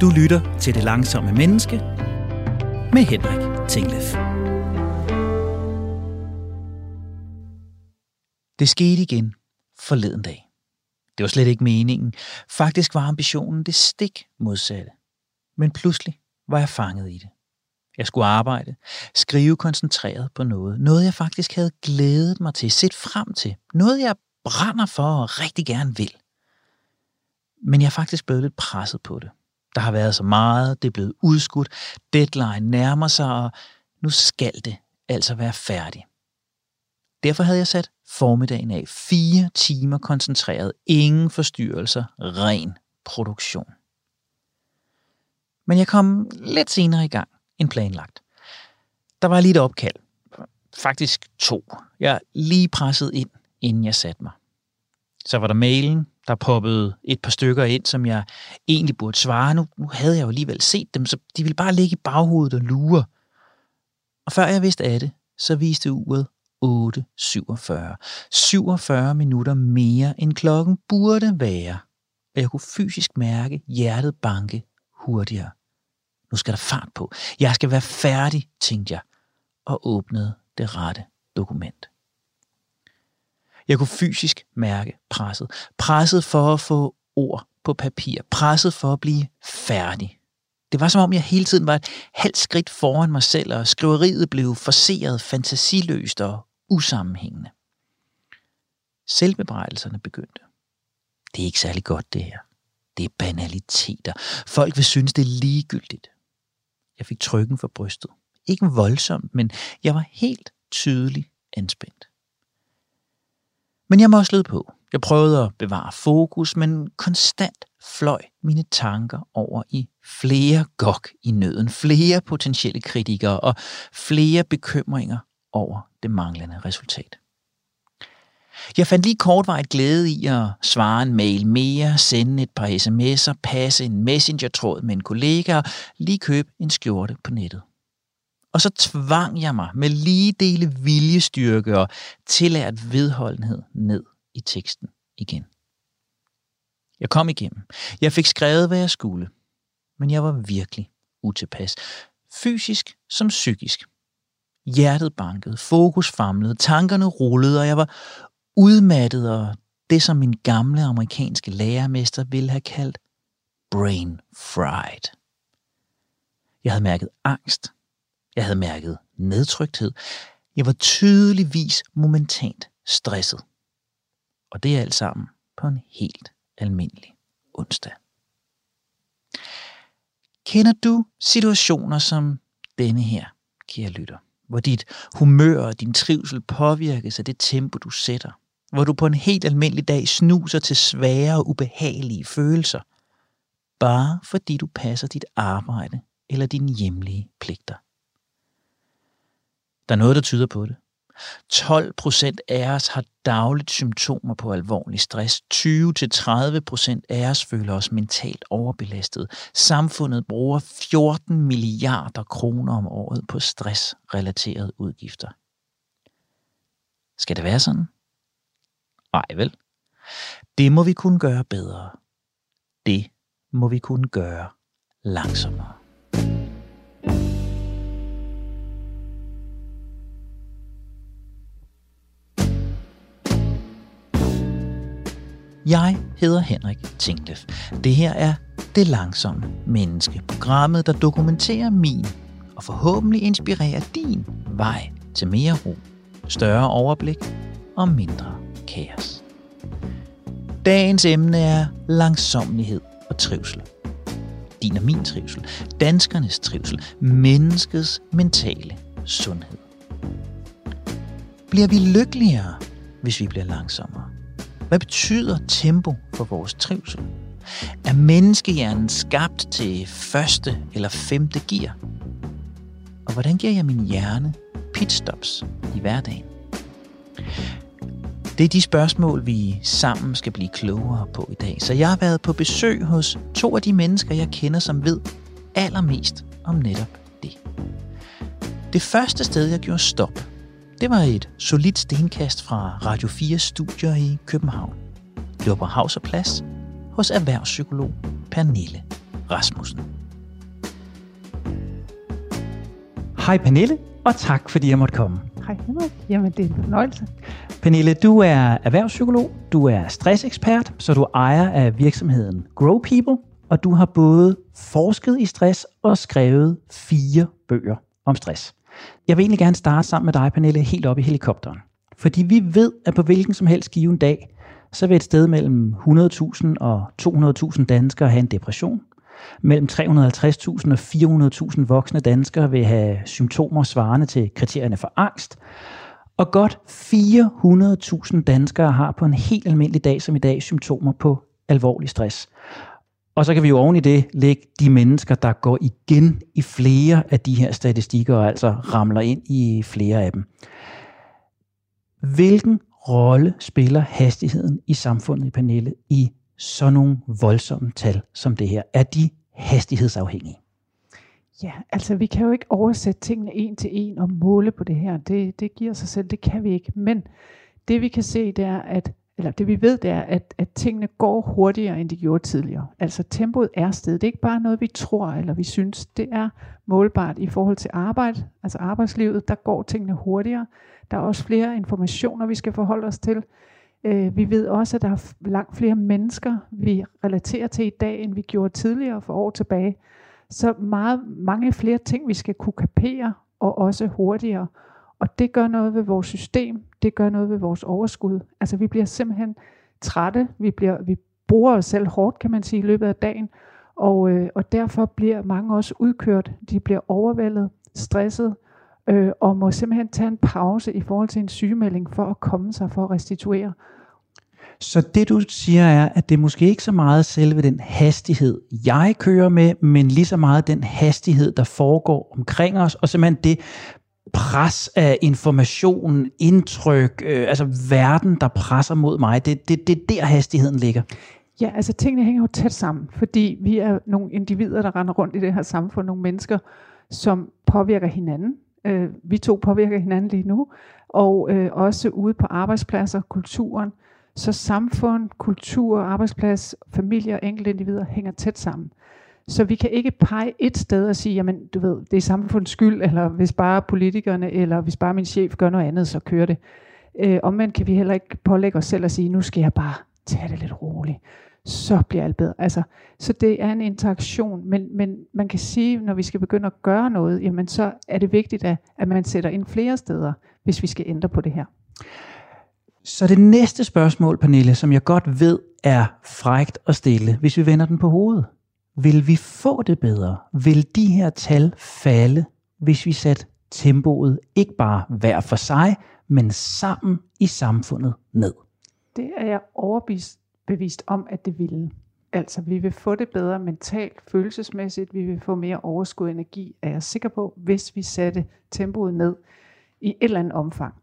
Du lytter til Det Langsomme Menneske med Henrik Tinglef. Det skete igen forleden dag. Det var slet ikke meningen. Faktisk var ambitionen det stik modsatte. Men pludselig var jeg fanget i det. Jeg skulle arbejde, skrive koncentreret på noget. Noget, jeg faktisk havde glædet mig til, set frem til. Noget, jeg brænder for og rigtig gerne vil. Men jeg er faktisk blevet lidt presset på det. Der har været så meget, det er blevet udskudt, deadline nærmer sig, og nu skal det altså være færdigt. Derfor havde jeg sat formiddagen af fire timer koncentreret, ingen forstyrrelser, ren produktion. Men jeg kom lidt senere i gang end planlagt. Der var lige et opkald. Faktisk to. Jeg lige presset ind, inden jeg satte mig. Så var der mailen, der poppede et par stykker ind, som jeg egentlig burde svare. Nu, nu havde jeg jo alligevel set dem, så de ville bare ligge i baghovedet og lure. Og før jeg vidste af det, så viste uret 8.47. 47 minutter mere, end klokken burde være. Og jeg kunne fysisk mærke hjertet banke hurtigere. Nu skal der fart på. Jeg skal være færdig, tænkte jeg, og åbnede det rette dokument. Jeg kunne fysisk mærke presset. Presset for at få ord på papir. Presset for at blive færdig. Det var som om, jeg hele tiden var et halvt skridt foran mig selv, og skriveriet blev forseret, fantasiløst og usammenhængende. Selvbebrejdelserne begyndte. Det er ikke særlig godt, det her. Det er banaliteter. Folk vil synes, det er ligegyldigt. Jeg fik trykken for brystet. Ikke voldsomt, men jeg var helt tydelig anspændt. Men jeg måslede på. Jeg prøvede at bevare fokus, men konstant fløj mine tanker over i flere gok i nøden, flere potentielle kritikere og flere bekymringer over det manglende resultat. Jeg fandt lige kortvarigt glæde i at svare en mail mere, sende et par sms'er, passe en messenger-tråd med en kollega og lige købe en skjorte på nettet. Og så tvang jeg mig med lige dele viljestyrke og tillært vedholdenhed ned i teksten igen. Jeg kom igennem. Jeg fik skrevet, hvad jeg skulle. Men jeg var virkelig utilpas. Fysisk som psykisk. Hjertet bankede, fokus famlede, tankerne rullede, og jeg var udmattet og det, som min gamle amerikanske lærermester ville have kaldt brain fried. Jeg havde mærket angst. Jeg havde mærket nedtrykthed. Jeg var tydeligvis momentant stresset. Og det er alt sammen på en helt almindelig onsdag. Kender du situationer som denne her, kære lytter, hvor dit humør og din trivsel påvirkes af det tempo, du sætter? Hvor du på en helt almindelig dag snuser til svære og ubehagelige følelser, bare fordi du passer dit arbejde eller dine hjemlige pligter. Der er noget, der tyder på det. 12 procent af os har dagligt symptomer på alvorlig stress. 20-30 procent af os føler os mentalt overbelastet. Samfundet bruger 14 milliarder kroner om året på stressrelaterede udgifter. Skal det være sådan? Nej vel. Det må vi kunne gøre bedre. Det må vi kunne gøre langsommere. Jeg hedder Henrik Tinglef. Det her er Det Langsomme Menneske. Programmet, der dokumenterer min og forhåbentlig inspirerer din vej til mere ro, større overblik og mindre kaos. Dagens emne er langsomlighed og trivsel. Din og min trivsel, danskernes trivsel, menneskets mentale sundhed. Bliver vi lykkeligere, hvis vi bliver langsommere? Hvad betyder tempo for vores trivsel? Er menneskehjernen skabt til første eller femte gear? Og hvordan giver jeg min hjerne pitstops i hverdagen? Det er de spørgsmål, vi sammen skal blive klogere på i dag. Så jeg har været på besøg hos to af de mennesker, jeg kender, som ved allermest om netop det. Det første sted, jeg gjorde stop, det var et solidt stenkast fra Radio 4 studier i København. Det var på Havs og Plads hos erhvervspsykolog Pernille Rasmussen. Hej Pernille, og tak fordi jeg måtte komme. Hej Henrik. Jamen, det er en fornøjelse. Pernille, du er erhvervspsykolog, du er stressekspert, så du ejer af virksomheden Grow People, og du har både forsket i stress og skrevet fire bøger om stress. Jeg vil egentlig gerne starte sammen med dig, Pernille, helt op i helikopteren. Fordi vi ved, at på hvilken som helst given dag, så vil et sted mellem 100.000 og 200.000 danskere have en depression. Mellem 350.000 og 400.000 voksne danskere vil have symptomer svarende til kriterierne for angst. Og godt 400.000 danskere har på en helt almindelig dag som i dag symptomer på alvorlig stress. Og så kan vi jo oven i det lægge de mennesker, der går igen i flere af de her statistikker, og altså ramler ind i flere af dem. Hvilken rolle spiller hastigheden i samfundet i panelet i sådan nogle voldsomme tal som det her? Er de hastighedsafhængige? Ja, altså vi kan jo ikke oversætte tingene en til en og måle på det her. Det, det giver sig selv, det kan vi ikke. Men det vi kan se, det er, at eller det vi ved, det er, at, at tingene går hurtigere, end de gjorde tidligere. Altså tempoet er stedet. Det er ikke bare noget, vi tror eller vi synes. Det er målbart i forhold til arbejde, altså arbejdslivet. Der går tingene hurtigere. Der er også flere informationer, vi skal forholde os til. Øh, vi ved også, at der er langt flere mennesker, vi relaterer til i dag, end vi gjorde tidligere for år tilbage. Så meget, mange flere ting, vi skal kunne kapere, og også hurtigere. Og det gør noget ved vores system, det gør noget ved vores overskud. Altså vi bliver simpelthen trætte, vi, bliver, vi bruger os selv hårdt, kan man sige, i løbet af dagen, og, øh, og derfor bliver mange også udkørt, de bliver overvældet, stresset, øh, og må simpelthen tage en pause i forhold til en sygemelding for at komme sig for at restituere. Så det du siger er, at det er måske ikke så meget selve den hastighed, jeg kører med, men lige så meget den hastighed, der foregår omkring os, og simpelthen det pres af information, indtryk, øh, altså verden, der presser mod mig. Det, det, det er der hastigheden ligger. Ja, altså tingene hænger jo tæt sammen, fordi vi er nogle individer, der render rundt i det her samfund, nogle mennesker, som påvirker hinanden. Øh, vi to påvirker hinanden lige nu, og øh, også ude på arbejdspladser, kulturen. Så samfund, kultur, arbejdsplads, familie og enkelte individer hænger tæt sammen. Så vi kan ikke pege et sted og sige, jamen du ved, det er samfundets skyld, eller hvis bare politikerne, eller hvis bare min chef gør noget andet, så kører det. Øh, omvendt kan vi heller ikke pålægge os selv at sige, nu skal jeg bare tage det lidt roligt. Så bliver alt bedre. Altså, så det er en interaktion, men, men man kan sige, når vi skal begynde at gøre noget, jamen så er det vigtigt, at, at man sætter ind flere steder, hvis vi skal ændre på det her. Så det næste spørgsmål, Pernille, som jeg godt ved er frægt at stille, hvis vi vender den på hovedet. Vil vi få det bedre? Vil de her tal falde, hvis vi satte tempoet ikke bare hver for sig, men sammen i samfundet ned? Det er jeg overbevist om, at det ville. Altså, vi vil få det bedre mentalt, følelsesmæssigt, vi vil få mere overskud og energi, er jeg sikker på, hvis vi sætter tempoet ned i et eller andet omfang.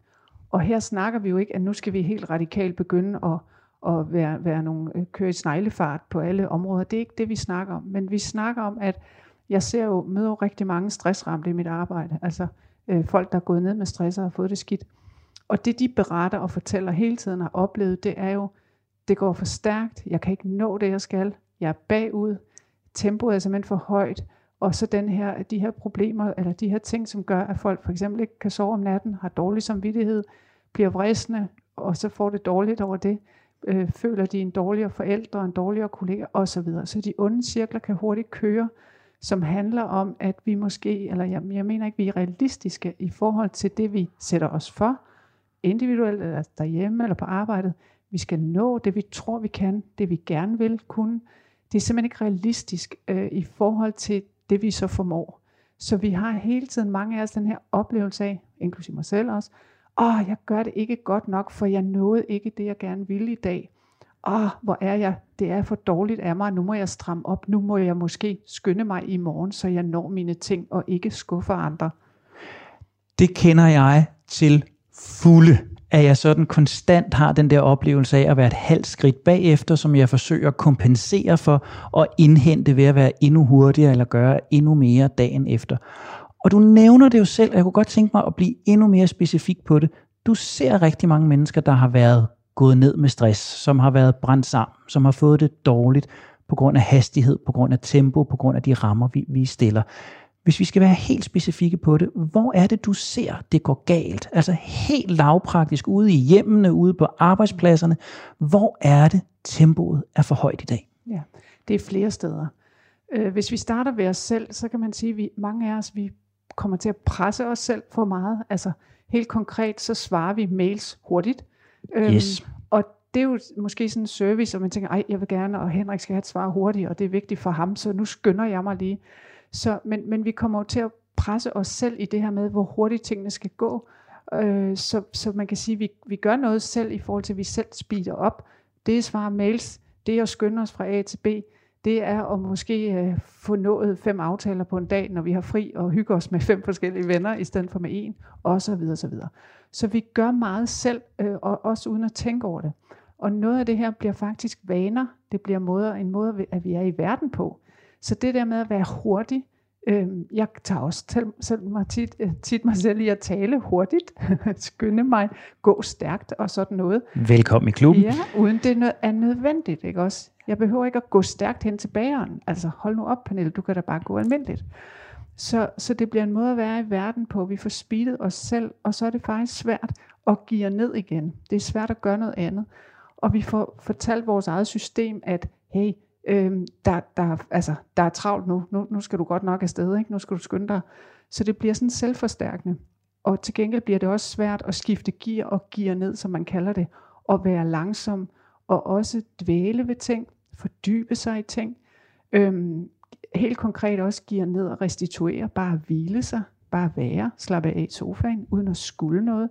Og her snakker vi jo ikke, at nu skal vi helt radikalt begynde at at være, være nogle, øh, køre i sneglefart på alle områder. Det er ikke det, vi snakker om. Men vi snakker om, at jeg ser jo, møder jo rigtig mange stressramte i mit arbejde. Altså øh, folk, der er gået ned med stress og har fået det skidt. Og det, de beretter og fortæller hele tiden har oplevet, det er jo, det går for stærkt. Jeg kan ikke nå det, jeg skal. Jeg er bagud. Tempoet er simpelthen for højt. Og så den her, de her problemer, eller de her ting, som gør, at folk for eksempel ikke kan sove om natten, har dårlig samvittighed, bliver vrisne, og så får det dårligt over det øh, føler de en dårligere forældre, en dårligere kollega osv. Så de onde cirkler kan hurtigt køre, som handler om, at vi måske, eller jeg, jeg mener ikke, vi er realistiske i forhold til det, vi sætter os for, individuelt eller derhjemme eller på arbejdet. Vi skal nå det, vi tror, vi kan, det vi gerne vil kunne. Det er simpelthen ikke realistisk øh, i forhold til det, vi så formår. Så vi har hele tiden mange af os den her oplevelse af, inklusive mig selv også, åh, jeg gør det ikke godt nok, for jeg nåede ikke det, jeg gerne ville i dag. Åh, hvor er jeg, det er for dårligt af mig, nu må jeg stramme op, nu må jeg måske skynde mig i morgen, så jeg når mine ting og ikke skuffer andre. Det kender jeg til fulde, at jeg sådan konstant har den der oplevelse af at være et halvt skridt bagefter, som jeg forsøger at kompensere for og indhente ved at være endnu hurtigere eller gøre endnu mere dagen efter. Og du nævner det jo selv, og jeg kunne godt tænke mig at blive endnu mere specifik på det. Du ser rigtig mange mennesker, der har været gået ned med stress, som har været brændt sammen, som har fået det dårligt på grund af hastighed, på grund af tempo, på grund af de rammer, vi, vi stiller. Hvis vi skal være helt specifikke på det, hvor er det, du ser, det går galt? Altså helt lavpraktisk ude i hjemmene, ude på arbejdspladserne. Hvor er det, tempoet er for højt i dag? Ja, det er flere steder. Øh, hvis vi starter ved os selv, så kan man sige, at vi, mange af os vi kommer til at presse os selv for meget. Altså helt konkret, så svarer vi mails hurtigt. Øhm, yes. og det er jo måske sådan en service, og man tænker, ej, jeg vil gerne, og Henrik skal have et svar hurtigt, og det er vigtigt for ham, så nu skynder jeg mig lige. Så, men, men vi kommer jo til at presse os selv i det her med, hvor hurtigt tingene skal gå. Øh, så, så man kan sige, at vi, vi gør noget selv i forhold til, at vi selv speeder op. Det er svare mails, det er at skynde os fra A til B, det er at måske øh, få nået fem aftaler på en dag, når vi har fri, og hygge os med fem forskellige venner, i stedet for med en, og så videre, så videre. Så vi gør meget selv, øh, og også uden at tænke over det. Og noget af det her bliver faktisk vaner. Det bliver måder, en måde, at vi er i verden på. Så det der med at være hurtig, øh, jeg tager også til, selv mig tit, øh, tit mig selv i at tale hurtigt, skynde mig, gå stærkt og sådan noget. Velkommen i klubben. Ja, uden det er nødvendigt, ikke også? Jeg behøver ikke at gå stærkt hen til bageren. Altså hold nu op, Pernille, du kan da bare gå almindeligt. Så, så det bliver en måde at være i verden på. Vi får speedet os selv, og så er det faktisk svært at give ned igen. Det er svært at gøre noget andet. Og vi får fortalt vores eget system, at hey, øhm, der, der, altså, der er travlt nu. nu. Nu skal du godt nok afsted, ikke? nu skal du skynde dig. Så det bliver sådan selvforstærkende. Og til gengæld bliver det også svært at skifte gear og gear ned, som man kalder det, og være langsom, og også dvæle ved ting, fordybe sig i ting. Øhm, helt konkret også gear ned og restituere, bare hvile sig, bare være, slappe af i sofaen, uden at skulle noget.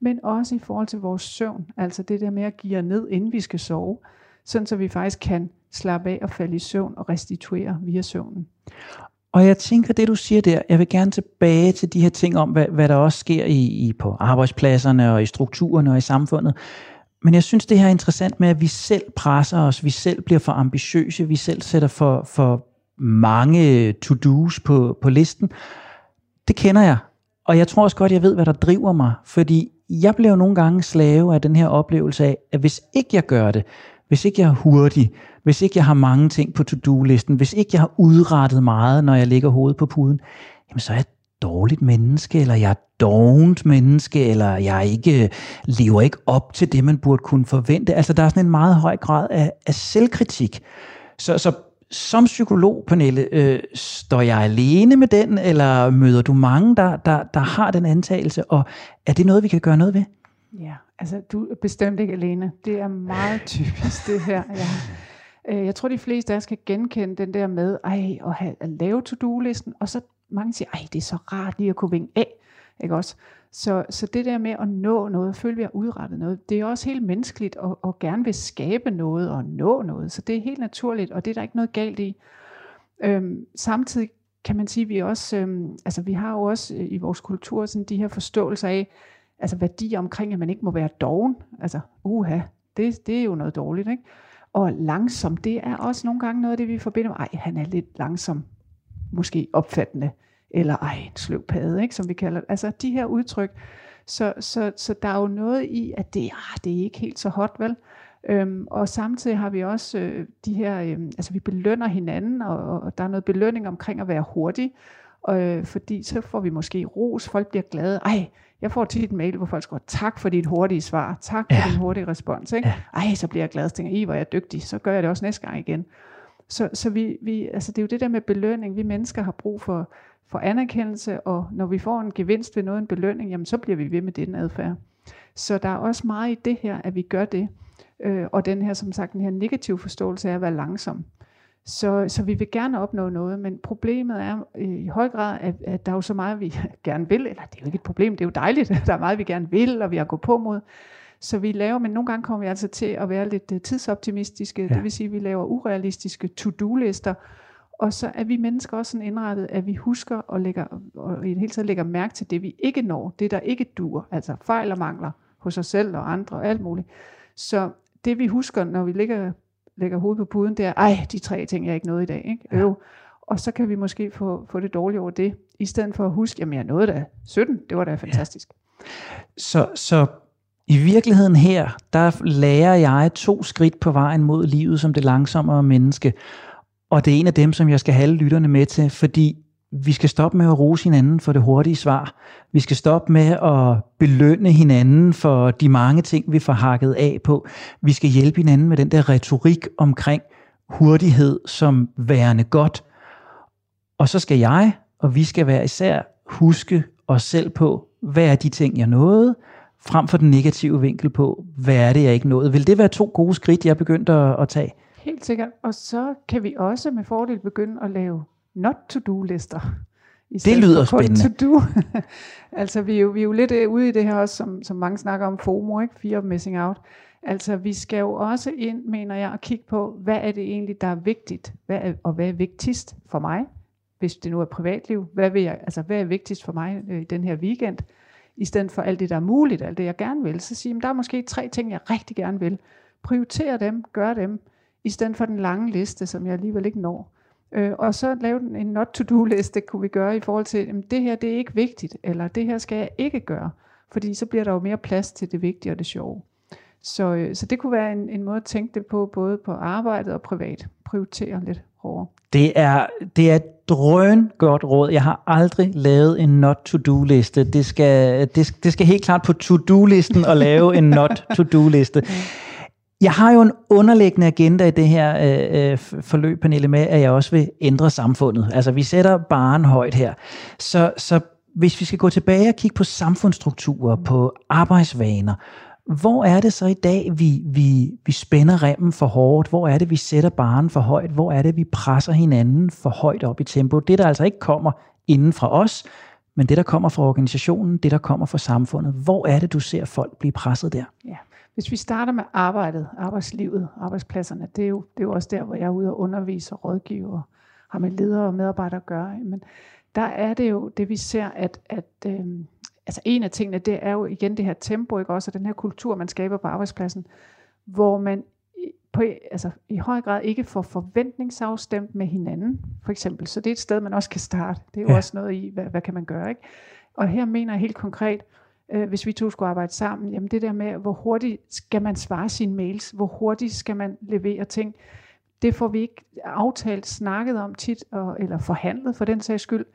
Men også i forhold til vores søvn, altså det der med at gear ned, inden vi skal sove, sådan så vi faktisk kan slappe af og falde i søvn og restituere via søvnen. Og jeg tænker, det du siger der, jeg vil gerne tilbage til de her ting om, hvad, hvad der også sker i, i på arbejdspladserne og i strukturerne og i samfundet. Men jeg synes, det her er interessant med, at vi selv presser os, vi selv bliver for ambitiøse, vi selv sætter for, for mange to-dos på, på listen. Det kender jeg. Og jeg tror også godt, jeg ved, hvad der driver mig. Fordi jeg bliver jo nogle gange slave af den her oplevelse af, at hvis ikke jeg gør det, hvis ikke jeg er hurtig, hvis ikke jeg har mange ting på to-do-listen, hvis ikke jeg har udrettet meget, når jeg ligger hovedet på puden, jamen så er jeg dårligt menneske, eller jeg er dovent menneske, eller jeg ikke øh, lever ikke op til det, man burde kunne forvente. Altså der er sådan en meget høj grad af, af selvkritik. Så, så som psykolog, Pernille, øh, står jeg alene med den, eller møder du mange, der, der, der har den antagelse, og er det noget, vi kan gøre noget ved? Ja, altså du er bestemt ikke alene. Det er meget typisk det her. Ja. Øh, jeg tror, de fleste af os kan genkende den der med ej, at, have, at lave to-do-listen, og så mange siger, ej, det er så rart lige at kunne vinge af. Ikke også? Så, så det der med at nå noget, føle vi har udrettet noget, det er også helt menneskeligt at, at gerne vil skabe noget og nå noget. Så det er helt naturligt, og det er der ikke noget galt i. Øhm, samtidig kan man sige, at vi også, øhm, altså vi har jo også i vores kultur sådan de her forståelser af, altså værdier omkring, at man ikke må være doven. Altså, uha, det, det er jo noget dårligt, ikke? Og langsom, det er også nogle gange noget af det, vi forbinder med, ej, han er lidt langsom, måske opfattende eller ej, en sløv pade, ikke, som vi kalder det. Altså de her udtryk. Så, så, så der er jo noget i, at det, ah, det er ikke helt så hot, vel? Øhm, og samtidig har vi også øh, de her, øh, altså vi belønner hinanden, og, og der er noget belønning omkring at være hurtig, øh, fordi så får vi måske ros, folk bliver glade. Ej, jeg får tit en mail, hvor folk skriver, tak for dit hurtige svar, tak for ja. din hurtige respons. Ikke? Ja. Ej, så bliver jeg glad, og tænker, I hvor er jeg dygtig, så gør jeg det også næste gang igen. Så, så vi, vi, altså det er jo det der med belønning, vi mennesker har brug for, for anerkendelse, og når vi får en gevinst ved noget, en belønning, jamen så bliver vi ved med den adfærd. Så der er også meget i det her, at vi gør det. Øh, og den her, som sagt, den her negative forståelse af at være langsom. Så, så vi vil gerne opnå noget, men problemet er øh, i høj grad, at, at der er jo så meget, vi gerne vil, eller det er jo ikke et problem, det er jo dejligt, der er meget, vi gerne vil, og vi har gået på mod. Så vi laver, men nogle gange kommer vi altså til at være lidt øh, tidsoptimistiske, ja. det vil sige, at vi laver urealistiske to-do-lister, og så er vi mennesker også sådan indrettet, at vi husker og, lægger, og i det hele taget lægger mærke til det, vi ikke når, det der ikke dur, altså fejl og mangler hos os selv og andre og alt muligt. Så det vi husker, når vi lægger, lægger hovedet på puden, det er, ej, de tre ting, jeg ikke nåede i dag. Ikke? Ja. Øv. Og så kan vi måske få, få det dårligt over det, i stedet for at huske, jamen jeg nåede da 17, det var da fantastisk. Ja. Så, så I virkeligheden her, der lærer jeg to skridt på vejen mod livet som det langsommere menneske. Og det er en af dem, som jeg skal have lytterne med til, fordi vi skal stoppe med at rose hinanden for det hurtige svar. Vi skal stoppe med at belønne hinanden for de mange ting, vi får hakket af på. Vi skal hjælpe hinanden med den der retorik omkring hurtighed som værende godt. Og så skal jeg, og vi skal være især huske os selv på, hvad er de ting, jeg nåede, frem for den negative vinkel på, hvad er det, jeg ikke nåede. Vil det være to gode skridt, jeg begyndte at, at tage? Helt sikkert. Og så kan vi også med fordel begynde at lave not-to-do-lister. Det lyder spændende. To do. altså, vi er, jo, vi er jo lidt øh, ude i det her også, som, som mange snakker om FOMO, ikke? Fear of missing out. Altså, vi skal jo også ind, mener jeg, og kigge på, hvad er det egentlig, der er vigtigt, hvad er, og hvad er vigtigst for mig, hvis det nu er privatliv. Hvad, vil jeg, altså, hvad er vigtigst for mig øh, i den her weekend? I stedet for alt det, der er muligt, alt det, jeg gerne vil. Så sige, der er måske tre ting, jeg rigtig gerne vil. Prioritere dem, gør dem, i stedet for den lange liste, som jeg alligevel ikke når. Øh, og så lave en not-to-do-liste, kunne vi gøre i forhold til, at det her det er ikke vigtigt, eller det her skal jeg ikke gøre. Fordi så bliver der jo mere plads til det vigtige og det sjove. Så, øh, så det kunne være en, en måde at tænke det på, både på arbejdet og privat. Prioritere lidt hårdere. Det er, det er drøn godt råd. Jeg har aldrig lavet en not-to-do-liste. Det skal, det, det skal helt klart på to-do-listen at lave en not-to-do-liste. Jeg har jo en underliggende agenda i det her øh, øh forløb, Pernille, med, at jeg også vil ændre samfundet. Altså, vi sætter baren højt her. Så, så hvis vi skal gå tilbage og kigge på samfundsstrukturer, på arbejdsvaner, hvor er det så i dag, vi, vi, vi spænder remmen for hårdt? Hvor er det, vi sætter baren for højt? Hvor er det, vi presser hinanden for højt op i tempo? Det, der altså ikke kommer inden fra os, men det, der kommer fra organisationen, det, der kommer fra samfundet. Hvor er det, du ser folk blive presset der? Ja. Hvis vi starter med arbejdet, arbejdslivet, arbejdspladserne, det er jo, det er jo også der, hvor jeg er ude og undervise og rådgive og har med ledere og medarbejdere at gøre. Men der er det jo det, vi ser, at, at øh, altså en af tingene, det er jo igen det her tempo, ikke også, og den her kultur, man skaber på arbejdspladsen, hvor man på, altså, i høj grad ikke får forventningsafstemt med hinanden, for eksempel. Så det er et sted, man også kan starte. Det er jo ja. også noget i, hvad, hvad kan man gøre, ikke? Og her mener jeg helt konkret, øh, hvis vi to skulle arbejde sammen, jamen det der med, hvor hurtigt skal man svare sine mails, hvor hurtigt skal man levere ting, det får vi ikke aftalt, snakket om tit, og, eller forhandlet for den sags skyld.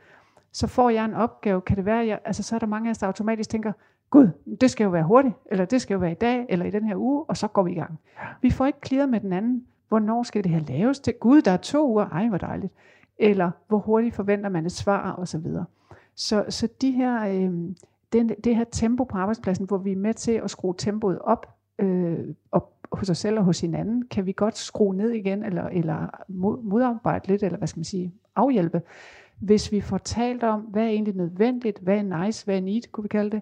Så får jeg en opgave, kan det være, jeg, altså så er der mange af os, der automatisk tænker, gud, det skal jo være hurtigt, eller det skal jo være i dag, eller i den her uge, og så går vi i gang. Vi får ikke klaret med den anden, hvornår skal det her laves til? Gud, der er to uger, ej hvor dejligt. Eller hvor hurtigt forventer man et svar, og så videre. Så, så de her, øh, den, det her tempo på arbejdspladsen, hvor vi er med til at skrue tempoet op, øh, op hos os selv og hos hinanden, kan vi godt skrue ned igen, eller, eller mod, modarbejde lidt, eller hvad skal man sige, afhjælpe, hvis vi får talt om, hvad er egentlig nødvendigt, hvad er nice, hvad er neat, kunne vi kalde det,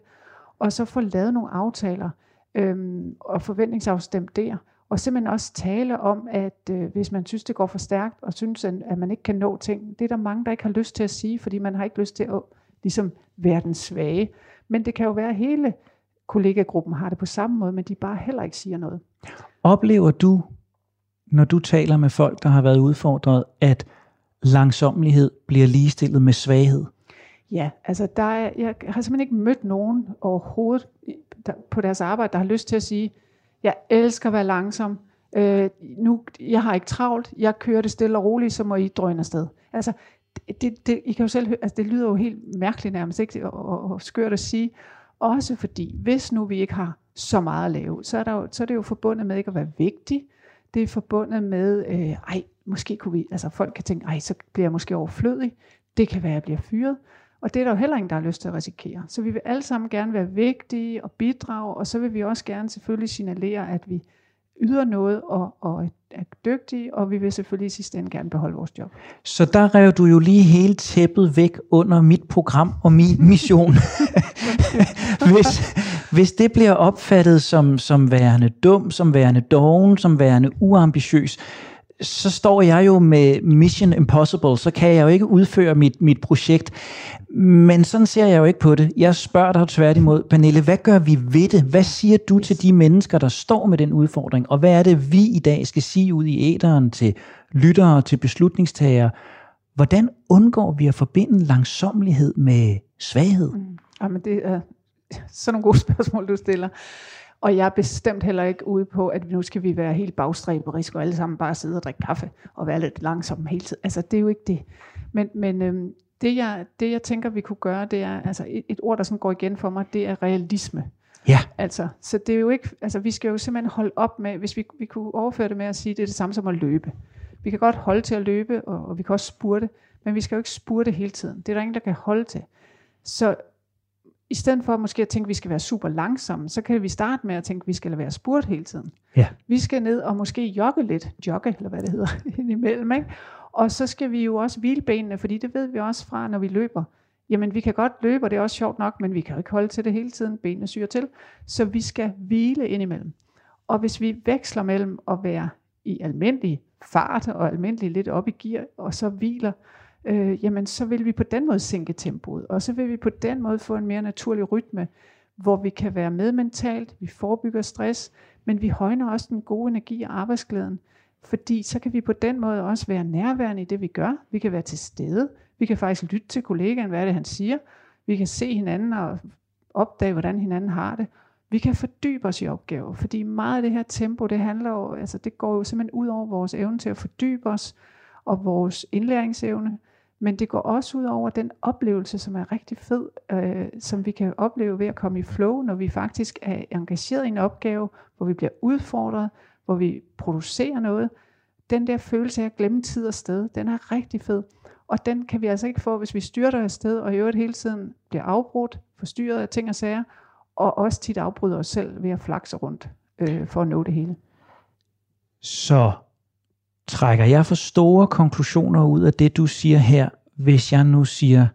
og så få lavet nogle aftaler øhm, og forventningsafstemt der, og simpelthen også tale om, at øh, hvis man synes, det går for stærkt, og synes, at man ikke kan nå ting, det er der mange, der ikke har lyst til at sige, fordi man har ikke lyst til at ligesom være den svage. Men det kan jo være, at hele kollegagruppen har det på samme måde, men de bare heller ikke siger noget. Oplever du, når du taler med folk, der har været udfordret, at langsomlighed bliver ligestillet med svaghed? Ja, altså der er, jeg har simpelthen ikke mødt nogen overhovedet der, på deres arbejde, der har lyst til at sige, jeg elsker at være langsom, øh, nu, jeg har ikke travlt, jeg kører det stille og roligt, så må I drøne afsted. Altså, det, det, I kan jo selv høre, altså det lyder jo helt mærkeligt nærmest, ikke? Og, og, og skørt at sige. Også fordi, hvis nu vi ikke har så meget at lave, så er, der jo, så er det jo forbundet med ikke at være vigtig. Det er forbundet med, øh, ej, måske kunne vi, altså folk kan tænke, ej, så bliver jeg måske overflødig. Det kan være, at jeg bliver fyret. Og det er der jo heller ingen, der har lyst til at risikere. Så vi vil alle sammen gerne være vigtige og bidrage, og så vil vi også gerne selvfølgelig signalere, at vi yder noget og, og er dygtige, og vi vil selvfølgelig i sidste ende gerne beholde vores job. Så der rev du jo lige hele tæppet væk under mit program og min mission. hvis, hvis det bliver opfattet som, som værende dum, som værende doven, som værende uambitiøs, så står jeg jo med Mission Impossible, så kan jeg jo ikke udføre mit, mit projekt. Men sådan ser jeg jo ikke på det. Jeg spørger dig tværtimod, Pernille, hvad gør vi ved det? Hvad siger du til de mennesker, der står med den udfordring? Og hvad er det, vi i dag skal sige ud i æderen til lyttere, til beslutningstagere? Hvordan undgår vi at forbinde langsomlighed med svaghed? Mm. Jamen, det er sådan nogle gode spørgsmål, du stiller. Og jeg er bestemt heller ikke ude på, at nu skal vi være helt bagstræberiske og alle sammen bare sidde og drikke kaffe og være lidt langsomme hele tiden. Altså, det er jo ikke det. Men, men øhm, det, jeg, det, jeg tænker, vi kunne gøre, det er, altså et, et ord, der sådan går igen for mig, det er realisme. Ja. Altså, så det er jo ikke, altså vi skal jo simpelthen holde op med, hvis vi, vi kunne overføre det med at sige, det er det samme som at løbe. Vi kan godt holde til at løbe, og, og vi kan også spurte, men vi skal jo ikke spurte hele tiden. Det er der ingen, der kan holde til. Så i stedet for måske at tænke, at vi skal være super langsomme, så kan vi starte med at tænke, at vi skal være spurt hele tiden. Ja. Vi skal ned og måske jogge lidt, jogge, eller hvad det hedder, indimellem. Ikke? Og så skal vi jo også hvile benene, fordi det ved vi også fra, når vi løber. Jamen, vi kan godt løbe, og det er også sjovt nok, men vi kan jo ikke holde til det hele tiden. Benene syrer til. Så vi skal hvile indimellem. Og hvis vi veksler mellem at være i almindelig fart og almindelig lidt op i gear, og så hviler, øh, jamen så vil vi på den måde sænke tempoet, og så vil vi på den måde få en mere naturlig rytme, hvor vi kan være med mentalt, vi forebygger stress, men vi højner også den gode energi og arbejdsglæden, fordi så kan vi på den måde også være nærværende i det, vi gør. Vi kan være til stede. Vi kan faktisk lytte til kollegaen, hvad er det, han siger. Vi kan se hinanden og opdage, hvordan hinanden har det. Vi kan fordybe os i opgaver, fordi meget af det her tempo, det handler jo, altså det går jo simpelthen ud over vores evne til at fordybe os, og vores indlæringsevne, men det går også ud over den oplevelse, som er rigtig fed, øh, som vi kan opleve ved at komme i flow, når vi faktisk er engageret i en opgave, hvor vi bliver udfordret, hvor vi producerer noget. Den der følelse af at glemme tid og sted, den er rigtig fed. Og den kan vi altså ikke få, hvis vi styrter afsted, og i øvrigt hele tiden bliver afbrudt, forstyrret af ting og sager, og også tit afbryder os selv ved at flakse rundt øh, for at nå det hele. Så trækker jeg for store konklusioner ud af det, du siger her, hvis jeg nu siger,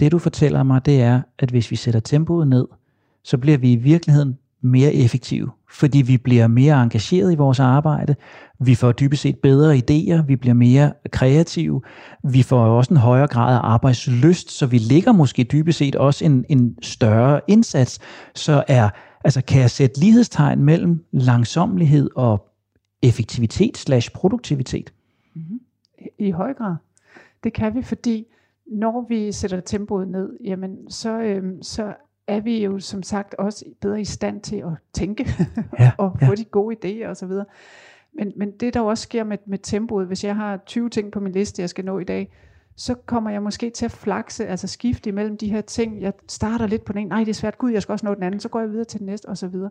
det du fortæller mig, det er, at hvis vi sætter tempoet ned, så bliver vi i virkeligheden mere effektive, fordi vi bliver mere engageret i vores arbejde, vi får dybest set bedre idéer, vi bliver mere kreative, vi får også en højere grad af arbejdslyst, så vi ligger måske dybest set også en, en større indsats, så er, altså kan jeg sætte lighedstegn mellem langsomlighed og effektivitet slash produktivitet? Mm-hmm. I høj grad. Det kan vi, fordi når vi sætter tempoet ned, jamen så, øhm, så er vi jo som sagt også bedre i stand til at tænke ja, og få ja. de gode idéer osv. Men, men det der også sker med, med tempoet, hvis jeg har 20 ting på min liste, jeg skal nå i dag, så kommer jeg måske til at flakse, altså skifte imellem de her ting. Jeg starter lidt på den ene, nej det er svært, gud jeg skal også nå den anden, så går jeg videre til den næste osv. Og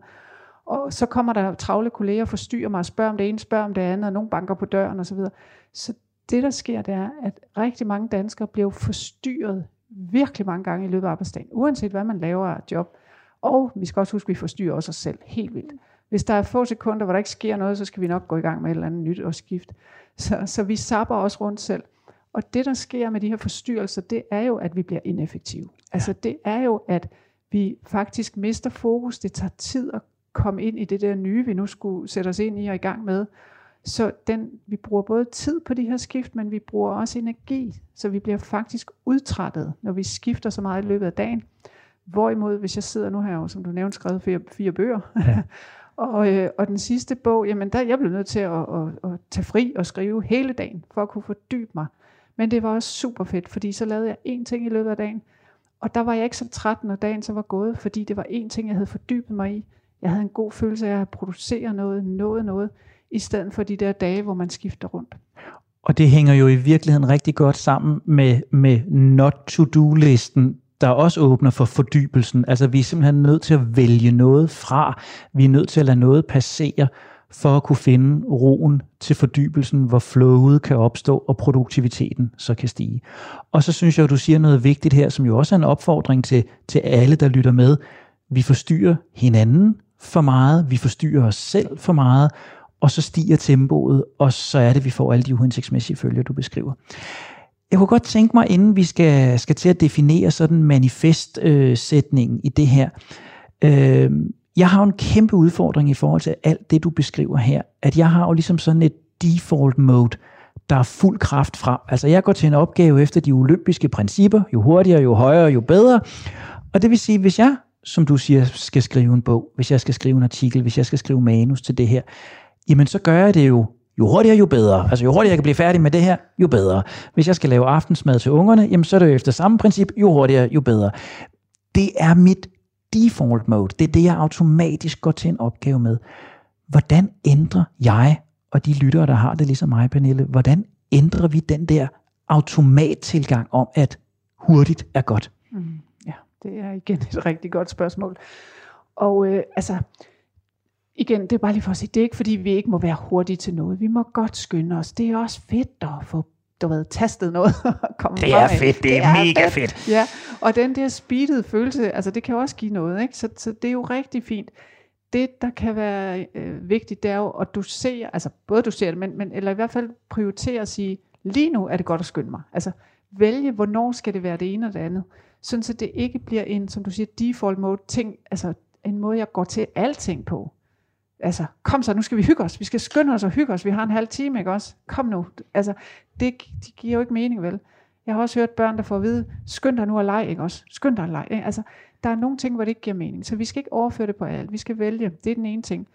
så kommer der travle kolleger og forstyrrer mig og spørger om det ene, spørger om det andet, og nogen banker på døren osv. Så, så det der sker, det er, at rigtig mange danskere bliver forstyrret virkelig mange gange i løbet af arbejdsdagen, uanset hvad man laver af job. Og vi skal også huske, at vi forstyrrer også os selv helt vildt. Hvis der er få sekunder, hvor der ikke sker noget, så skal vi nok gå i gang med et eller andet nyt og skift. Så, så vi sapper også rundt selv. Og det, der sker med de her forstyrrelser, det er jo, at vi bliver ineffektive. Altså det er jo, at vi faktisk mister fokus. Det tager tid at komme ind i det der nye, vi nu skulle sætte os ind i og i gang med. Så den, vi bruger både tid på de her skift, men vi bruger også energi, så vi bliver faktisk udtrættet, når vi skifter så meget i løbet af dagen. Hvorimod, hvis jeg sidder nu her, som du nævnte, skrevet fire, fire bøger, ja. og, øh, og den sidste bog, jamen der jeg blev nødt til at, at, at tage fri og skrive hele dagen, for at kunne fordybe mig. Men det var også super fedt, fordi så lavede jeg én ting i løbet af dagen, og der var jeg ikke så træt, når dagen så var gået, fordi det var én ting, jeg havde fordybet mig i. Jeg havde en god følelse af at producere noget, noget, noget, i stedet for de der dage, hvor man skifter rundt. Og det hænger jo i virkeligheden rigtig godt sammen med, med not-to-do-listen, der også åbner for fordybelsen. Altså vi er simpelthen nødt til at vælge noget fra. Vi er nødt til at lade noget passere, for at kunne finde roen til fordybelsen, hvor flowet kan opstå, og produktiviteten så kan stige. Og så synes jeg, at du siger noget vigtigt her, som jo også er en opfordring til, til alle, der lytter med. Vi forstyrrer hinanden for meget, vi forstyrrer os selv for meget, og så stiger tempoet, og så er det, vi får alle de uhensigtsmæssige følger, du beskriver. Jeg kunne godt tænke mig, inden vi skal, skal til at definere sådan manifestsætningen øh, i det her, øh, jeg har en kæmpe udfordring i forhold til alt det, du beskriver her, at jeg har jo ligesom sådan et default mode, der er fuld kraft frem. Altså jeg går til en opgave efter de olympiske principper, jo hurtigere, jo højere, jo bedre. Og det vil sige, hvis jeg, som du siger, skal skrive en bog, hvis jeg skal skrive en artikel, hvis jeg skal skrive manus til det her, jamen så gør jeg det jo jo hurtigere, jo bedre. Altså jo hurtigere jeg kan blive færdig med det her, jo bedre. Hvis jeg skal lave aftensmad til ungerne, jamen så er det jo efter samme princip, jo hurtigere, jo bedre. Det er mit default mode. Det er det, jeg automatisk går til en opgave med. Hvordan ændrer jeg, og de lyttere, der har det ligesom mig, Pernille, hvordan ændrer vi den der automattilgang om, at hurtigt er godt? Mm, det er igen et rigtig godt spørgsmål. Og øh, altså, igen, det er bare lige for at sige, det er ikke fordi, vi ikke må være hurtige til noget. Vi må godt skynde os. Det er også fedt at få du ved, tastet noget og komme Det er fedt, det, det er, er mega fedt. fedt. Ja, og den der speedede følelse, altså det kan også give noget, ikke? Så, så det er jo rigtig fint. Det, der kan være øh, vigtigt, det er jo at du ser, altså både du ser det, men, men eller i hvert fald prioritere at sige, lige nu er det godt at skynde mig. Altså vælge, hvornår skal det være det ene og det andet. Sådan så det ikke bliver en, som du siger, default mode ting, altså en måde, jeg går til alting på altså, kom så, nu skal vi hygge os, vi skal skynde os og hygge os, vi har en halv time, ikke også? Kom nu. Altså, det, det giver jo ikke mening, vel? Jeg har også hørt børn, der får at vide, skynd dig nu at lege, ikke også? Skynd dig at lege. Ikke? Altså, der er nogle ting, hvor det ikke giver mening, så vi skal ikke overføre det på alt. Vi skal vælge. Det er den ene ting.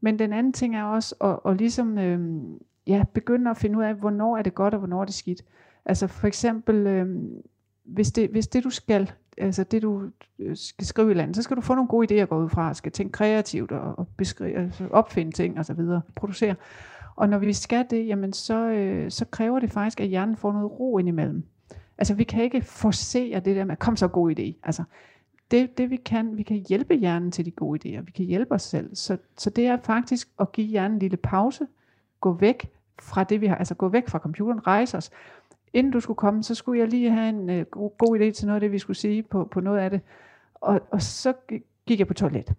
Men den anden ting er også at, at ligesom, øh, ja, begynde at finde ud af, hvornår er det godt, og hvornår er det skidt. Altså for eksempel, øh, hvis, det, hvis det du skal, altså det du øh, skal skrive i landet, så skal du få nogle gode idéer at gå ud fra, skal tænke kreativt og, og beskrive, altså opfinde ting og så videre, producere. Og når vi skal det, jamen så, øh, så kræver det faktisk, at hjernen får noget ro indimellem. Altså vi kan ikke forsere det der med, kom så god idé. Altså det, det vi kan, vi kan hjælpe hjernen til de gode idéer, vi kan hjælpe os selv. Så, så det er faktisk at give hjernen en lille pause, gå væk fra det vi har, altså gå væk fra computeren, rejse os, inden du skulle komme, så skulle jeg lige have en uh, god, god idé til noget af det, vi skulle sige på, på noget af det. Og, og så gik jeg på toilet.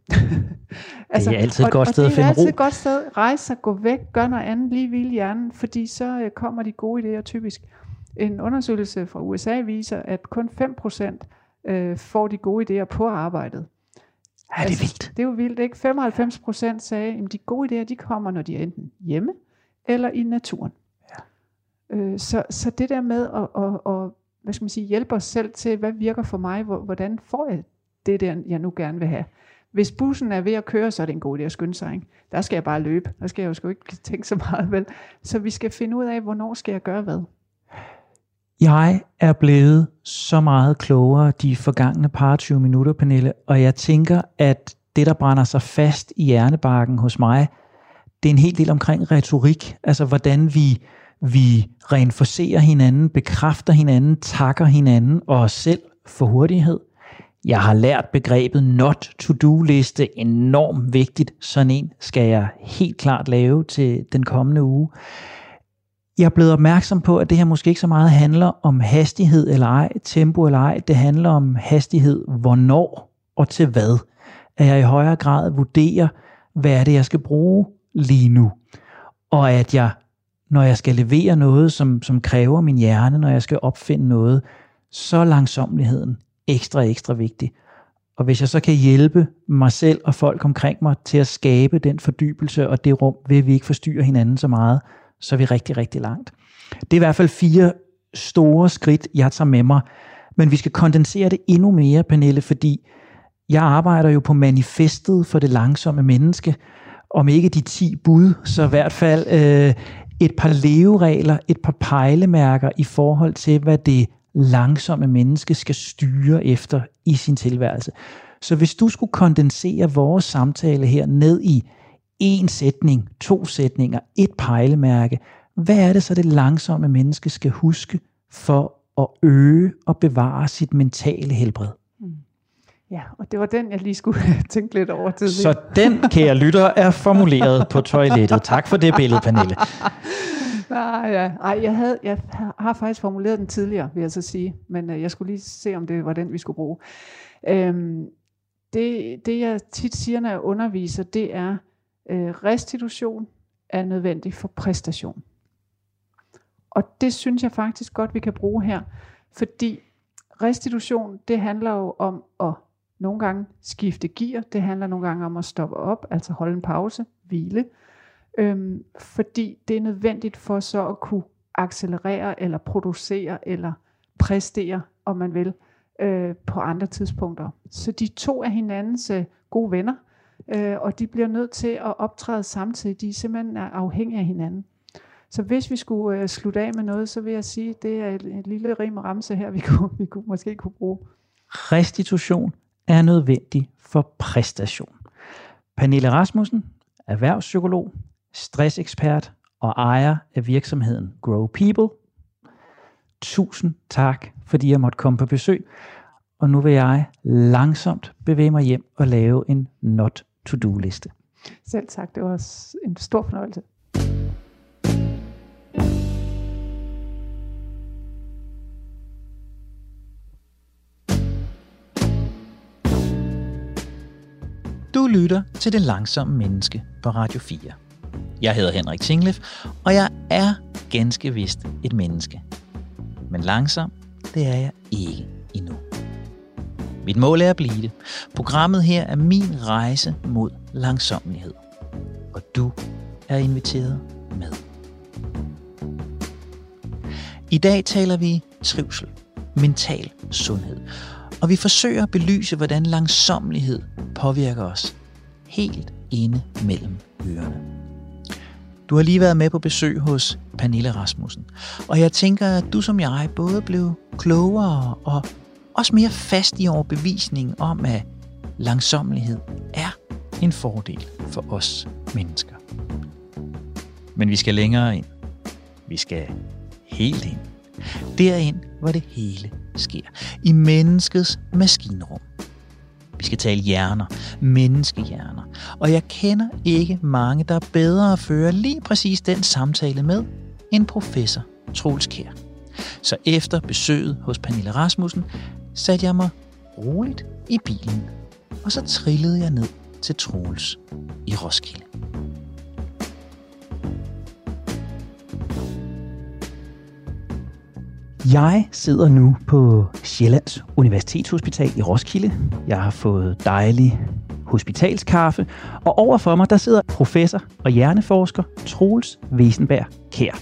altså, det er altid et godt sted at finde ro. det er altid et godt sted. Rejse sig, gå væk, gør noget andet, lige hvile hjernen, fordi så uh, kommer de gode idéer typisk. En undersøgelse fra USA viser, at kun 5% uh, øh, får de gode idéer på arbejdet. Ja, det er altså, vildt. Det er jo vildt, ikke? 95% sagde, at de gode idéer, de kommer, når de er enten hjemme eller i naturen. Øh, så, så det der med at, at, at hvad skal man sige, hjælpe os selv til, hvad virker for mig, hvordan får jeg det der, jeg nu gerne vil have. Hvis bussen er ved at køre, så er det en god idé at skynde sig. Ikke? Der skal jeg bare løbe. Der skal jeg jo sgu ikke tænke så meget. Vel? Så vi skal finde ud af, hvornår skal jeg gøre hvad. Jeg er blevet så meget klogere de forgangne par 20 minutter, Pernille, og jeg tænker, at det, der brænder sig fast i hjernebarken hos mig, det er en hel del omkring retorik. Altså, hvordan vi vi reinforcerer hinanden, bekræfter hinanden, takker hinanden og os selv for hurtighed. Jeg har lært begrebet not to do liste enormt vigtigt. Sådan en skal jeg helt klart lave til den kommende uge. Jeg er blevet opmærksom på, at det her måske ikke så meget handler om hastighed eller ej, tempo eller ej. Det handler om hastighed, hvornår og til hvad. At jeg i højere grad vurderer, hvad er det, jeg skal bruge lige nu. Og at jeg når jeg skal levere noget, som, som kræver min hjerne, når jeg skal opfinde noget, så er langsomligheden ekstra, ekstra vigtig. Og hvis jeg så kan hjælpe mig selv og folk omkring mig til at skabe den fordybelse og det rum, ved vi ikke forstyrre hinanden så meget, så er vi rigtig, rigtig langt. Det er i hvert fald fire store skridt, jeg tager med mig. Men vi skal kondensere det endnu mere, Pernille, fordi jeg arbejder jo på manifestet for det langsomme menneske, om ikke de 10 bud, så i hvert fald øh, et par leveregler, et par pejlemærker i forhold til, hvad det langsomme menneske skal styre efter i sin tilværelse. Så hvis du skulle kondensere vores samtale her ned i en sætning, to sætninger, et pejlemærke, hvad er det så det langsomme menneske skal huske for at øge og bevare sit mentale helbred? Ja, og det var den, jeg lige skulle tænke lidt over til. Så den, kære lytter, er formuleret på toilettet. Tak for det billede, Pernille. Nej, ja. Ej, jeg, havde, jeg har faktisk formuleret den tidligere, vil jeg så sige. Men uh, jeg skulle lige se, om det var den, vi skulle bruge. Øhm, det, det, jeg tit siger, når jeg underviser, det er, uh, restitution er nødvendig for præstation. Og det synes jeg faktisk godt, vi kan bruge her. Fordi restitution, det handler jo om at nogle gange skifte gear, det handler nogle gange om at stoppe op, altså holde en pause, hvile, øhm, fordi det er nødvendigt for så at kunne accelerere eller producere eller præstere, om man vil, øh, på andre tidspunkter. Så de to er hinandens øh, gode venner, øh, og de bliver nødt til at optræde samtidig. De er simpelthen øh, afhængige af hinanden. Så hvis vi skulle øh, slutte af med noget, så vil jeg sige, at det er et, et lille rim og ramse her, vi kunne, vi kunne måske kunne bruge. Restitution er nødvendig for præstation. Pernille Rasmussen, erhvervspsykolog, stressekspert og ejer af virksomheden Grow People. Tusind tak, fordi jeg måtte komme på besøg. Og nu vil jeg langsomt bevæge mig hjem og lave en not-to-do-liste. Selv tak, det var en stor fornøjelse. Du lytter til Det Langsomme Menneske på Radio 4. Jeg hedder Henrik Tinglef, og jeg er ganske vist et menneske. Men langsom, det er jeg ikke endnu. Mit mål er at blive det. Programmet her er min rejse mod langsommelighed. Og du er inviteret med. I dag taler vi trivsel, mental sundhed, og vi forsøger at belyse, hvordan langsommelighed påvirker os helt inde mellem ørerne. Du har lige været med på besøg hos Pernille Rasmussen, og jeg tænker, at du som jeg både blev klogere og også mere fast i overbevisningen om, at langsommelighed er en fordel for os mennesker. Men vi skal længere ind. Vi skal helt ind. Derind, hvor det hele sker. I menneskets maskinrum. Vi skal tale hjerner, menneskehjerner. Og jeg kender ikke mange, der er bedre at føre lige præcis den samtale med, end professor Troels Kjær. Så efter besøget hos Pernille Rasmussen, satte jeg mig roligt i bilen, og så trillede jeg ned til Troels i Roskilde. Jeg sidder nu på Sjællands Universitetshospital i Roskilde. Jeg har fået dejlig hospitalskaffe, og overfor mig der sidder professor og hjerneforsker Troels Wesenberg Kær.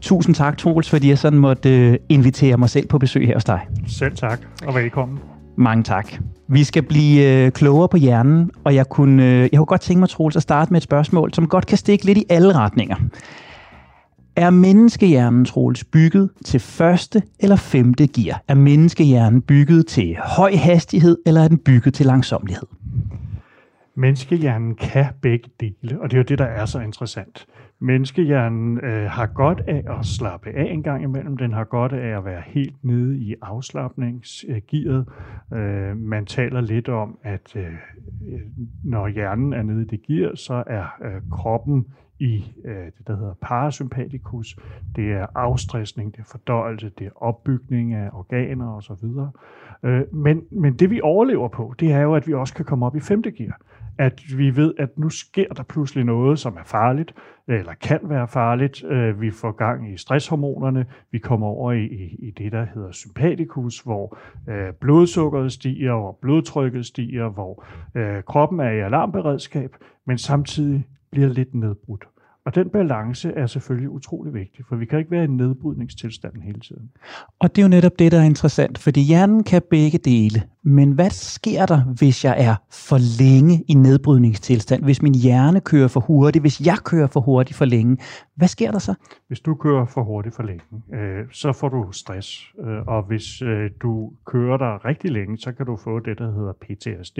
Tusind tak, Troels, fordi jeg sådan måtte øh, invitere mig selv på besøg her hos dig. Selv tak, og velkommen. Mange tak. Vi skal blive øh, klogere på hjernen, og jeg kunne, øh, jeg kunne godt tænke mig, Troels, at starte med et spørgsmål, som godt kan stikke lidt i alle retninger. Er menneskehjernen, Troels, bygget til første eller femte gear? Er menneskehjernen bygget til høj hastighed, eller er den bygget til langsomlighed? Menneskehjernen kan begge dele, og det er jo det, der er så interessant. Menneskehjernen øh, har godt af at slappe af en gang imellem. Den har godt af at være helt nede i afslappningsgearet. Øh, man taler lidt om, at øh, når hjernen er nede i det gear, så er øh, kroppen i øh, det, der hedder parasympatikus. Det er afstressning, det er fordøjelse, det er opbygning af organer osv. Øh, men, men det vi overlever på, det er jo, at vi også kan komme op i femte gear at vi ved, at nu sker der pludselig noget, som er farligt, eller kan være farligt. Øh, vi får gang i stresshormonerne, vi kommer over i, i, i det, der hedder sympatikus, hvor øh, blodsukkeret stiger, hvor blodtrykket stiger, hvor øh, kroppen er i alarmberedskab, men samtidig bliver lidt nedbrudt. Og den balance er selvfølgelig utrolig vigtig, for vi kan ikke være i nedbrydningstilstanden hele tiden. Og det er jo netop det, der er interessant, fordi hjernen kan begge dele. Men hvad sker der, hvis jeg er for længe i nedbrydningstilstand? Hvis min hjerne kører for hurtigt? Hvis jeg kører for hurtigt for længe? Hvad sker der så? Hvis du kører for hurtigt for længe, øh, så får du stress. Øh, og hvis øh, du kører der rigtig længe, så kan du få det, der hedder PTSD,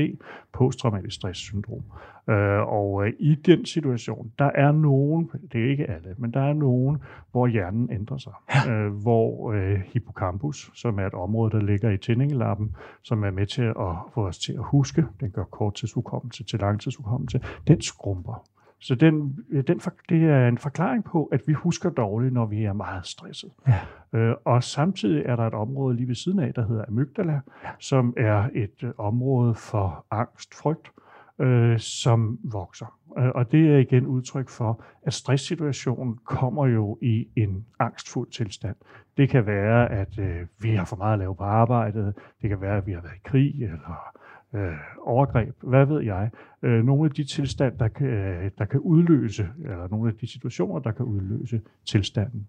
posttraumatisk stresssyndrom. Øh, og øh, i den situation, der er nogen, det er ikke alle, men der er nogen, hvor hjernen ændrer sig. Øh, hvor øh, hippocampus, som er et område, der ligger i tændingelappen, som er med til at få os til at huske, den gør korttidshukommelse til langtidshukommelse, den skrumper. Så den, den, det er en forklaring på, at vi husker dårligt, når vi er meget stresset. Ja. Øh, og samtidig er der et område lige ved siden af, der hedder amygdala, ja. som er et øh, område for angst, frygt, øh, som vokser. Øh, og det er igen udtryk for, at stresssituationen kommer jo i en angstfuld tilstand. Det kan være, at øh, vi har for meget at lave på arbejdet. Det kan være, at vi har været i krig eller øh, overgreb. Hvad ved jeg? Øh, nogle af de tilstand, der kan, øh, der kan udløse, eller nogle af de situationer, der kan udløse tilstanden.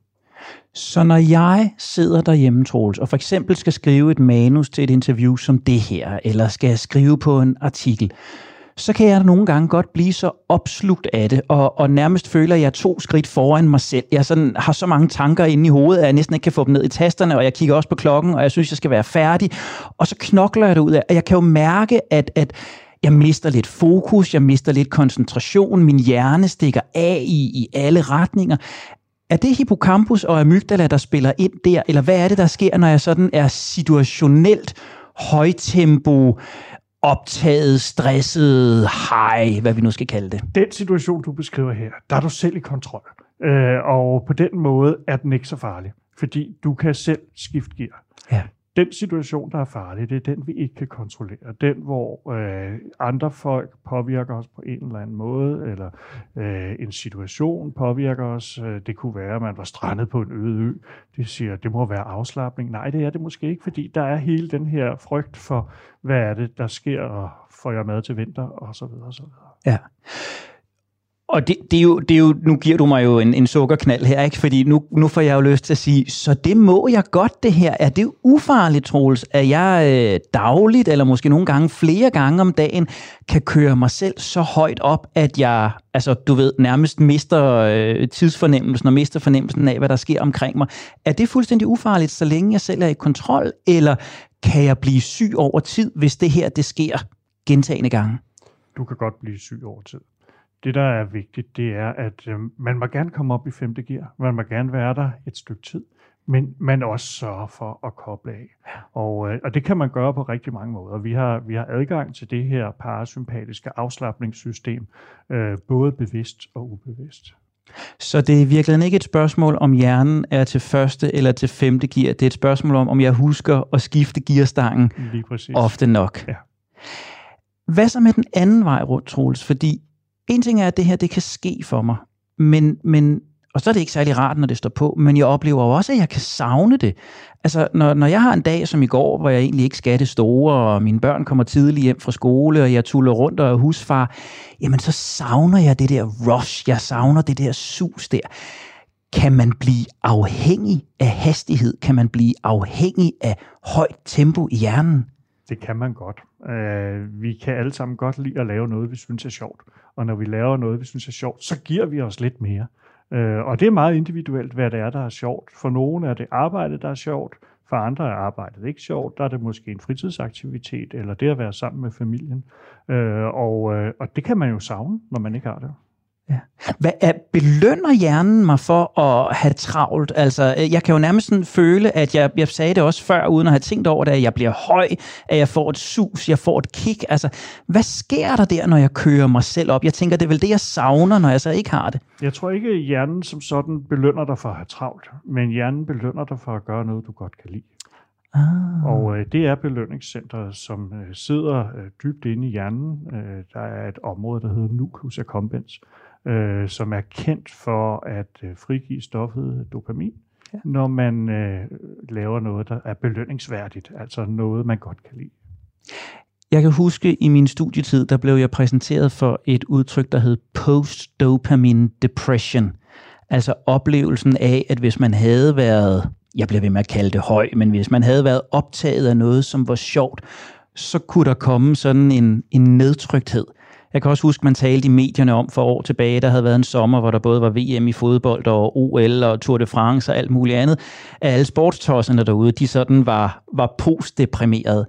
Så når jeg sidder derhjemme, Troels, og for eksempel skal skrive et manus til et interview som det her, eller skal skrive på en artikel, så kan jeg nogle gange godt blive så opslugt af det, og, og nærmest føler, at jeg er to skridt foran mig selv. Jeg sådan, har så mange tanker inde i hovedet, at jeg næsten ikke kan få dem ned i tasterne, og jeg kigger også på klokken, og jeg synes, jeg skal være færdig. Og så knokler jeg det ud af, og jeg kan jo mærke, at, at jeg mister lidt fokus, jeg mister lidt koncentration, min hjerne stikker af i, i alle retninger. Er det hippocampus og amygdala, der spiller ind der, eller hvad er det, der sker, når jeg sådan er situationelt højtempo, optaget, stresset, high, hvad vi nu skal kalde det? Den situation, du beskriver her, der er du selv i kontrol. Øh, og på den måde er den ikke så farlig, fordi du kan selv skifte gear. Ja. Den situation, der er farlig, det er den, vi ikke kan kontrollere. Den, hvor øh, andre folk påvirker os på en eller anden måde, eller øh, en situation påvirker os. Øh, det kunne være, at man var strandet på en øde ø. Det siger, det må være afslappning. Nej, det er det måske ikke, fordi der er hele den her frygt for, hvad er det, der sker, og får jeg mad til vinter, og så videre, og så videre. Ja. Og det, det, er jo, det er jo, nu giver du mig jo en, en sukkerknald her, ikke? fordi nu, nu får jeg jo lyst til at sige, så det må jeg godt det her. Er det ufarligt, Troels, at jeg øh, dagligt, eller måske nogle gange flere gange om dagen, kan køre mig selv så højt op, at jeg, altså du ved, nærmest mister øh, tidsfornemmelsen og mister fornemmelsen af, hvad der sker omkring mig. Er det fuldstændig ufarligt, så længe jeg selv er i kontrol, eller kan jeg blive syg over tid, hvis det her det sker gentagende gange? Du kan godt blive syg over tid det, der er vigtigt, det er, at øh, man må gerne komme op i femte gear. Man må gerne være der et stykke tid. Men man også sørger for at koble af. Og, øh, og det kan man gøre på rigtig mange måder. Vi har, vi har adgang til det her parasympatiske afslappningssystem, øh, både bevidst og ubevidst. Så det er virkelig ikke et spørgsmål, om hjernen er til første eller til femte gear. Det er et spørgsmål om, om jeg husker at skifte gearstangen ofte nok. Ja. Hvad så med den anden vej rundt, Troels? Fordi en ting er, at det her det kan ske for mig, men, men og så er det ikke særlig rart, når det står på, men jeg oplever også, at jeg kan savne det. Altså, når, når jeg har en dag som i går, hvor jeg egentlig ikke skal det store, og mine børn kommer tidligt hjem fra skole, og jeg tuller rundt og er husfar, jamen så savner jeg det der rush, jeg savner det der sus der. Kan man blive afhængig af hastighed? Kan man blive afhængig af højt tempo i hjernen? Det kan man godt. Øh, vi kan alle sammen godt lide at lave noget, vi synes er sjovt. Og når vi laver noget, vi synes er sjovt, så giver vi os lidt mere. Øh, og det er meget individuelt, hvad det er, der er sjovt. For nogle er det arbejde, der er sjovt. For andre er arbejdet ikke sjovt. Der er det måske en fritidsaktivitet, eller det at være sammen med familien. Øh, og, øh, og det kan man jo savne, når man ikke har det. Ja. Hvad er, belønner hjernen mig for at have travlt? Altså, øh, jeg kan jo nærmest sådan føle, at jeg, jeg sagde det også før, uden at have tænkt over det, at jeg bliver høj, at jeg får et sus, jeg får et kick. Altså, hvad sker der der, når jeg kører mig selv op? Jeg tænker, det er vel det, jeg savner, når jeg så ikke har det. Jeg tror ikke, at hjernen som sådan belønner dig for at have travlt, men hjernen belønner dig for at gøre noget, du godt kan lide. Ah. Og øh, det er belønningscenteret, som øh, sidder øh, dybt inde i hjernen. Øh, der er et område, der hedder nucleus accumbens, øh, som er kendt for at øh, frigive stoffet dopamin, ja. når man øh, laver noget, der er belønningsværdigt, altså noget, man godt kan lide. Jeg kan huske, i min studietid, der blev jeg præsenteret for et udtryk, der hed post-dopamine depression. Altså oplevelsen af, at hvis man havde været, jeg bliver ved med at kalde det høj, men hvis man havde været optaget af noget, som var sjovt, så kunne der komme sådan en, en nedtrykthed. Jeg kan også huske, man talte i medierne om for år tilbage, der havde været en sommer, hvor der både var VM i fodbold og OL og Tour de France og alt muligt andet. Alle sportstosserne derude, de sådan var, var postdeprimerede.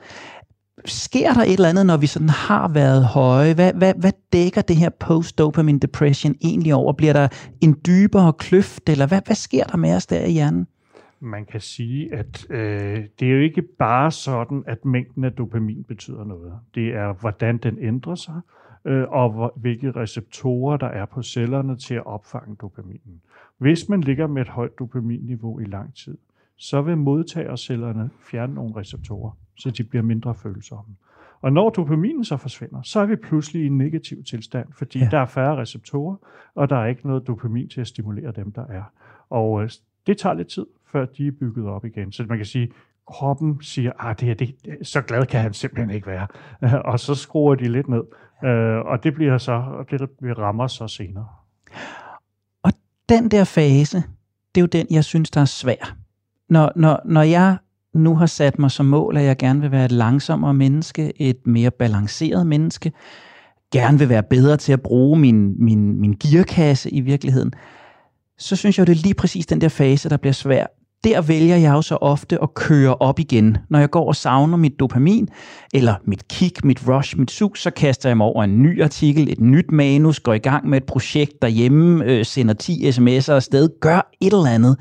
Sker der et eller andet, når vi sådan har været høje? Hvad, hvad, hvad dækker det her post-dopamine depression egentlig over? Bliver der en dybere kløft, eller hvad, hvad sker der med os der i hjernen? Man kan sige, at øh, det er jo ikke bare sådan, at mængden af dopamin betyder noget. Det er, hvordan den ændrer sig, øh, og hvilke receptorer der er på cellerne til at opfange dopaminen. Hvis man ligger med et højt dopaminniveau i lang tid, så vil modtagercellerne fjerne nogle receptorer, så de bliver mindre følsomme. Og når dopaminen så forsvinder, så er vi pludselig i en negativ tilstand, fordi ja. der er færre receptorer, og der er ikke noget dopamin til at stimulere dem, der er. Og øh, det tager lidt tid, før de er bygget op igen. Så man kan sige, kroppen siger, at ah, det, det, så glad kan han simpelthen ikke være. og så skruer de lidt ned. Øh, og det bliver så, det vi rammer så senere. Og den der fase, det er jo den, jeg synes, der er svær. Når, når, når jeg nu har sat mig som mål, at jeg gerne vil være et langsommere menneske, et mere balanceret menneske, gerne vil være bedre til at bruge min, min, min gearkasse i virkeligheden, så synes jeg, det er lige præcis den der fase, der bliver svær. Der vælger jeg jo så ofte at køre op igen. Når jeg går og savner mit dopamin, eller mit kick, mit rush, mit sug, så kaster jeg mig over en ny artikel, et nyt manus, går i gang med et projekt derhjemme, øh, sender 10 sms'er afsted, gør et eller andet.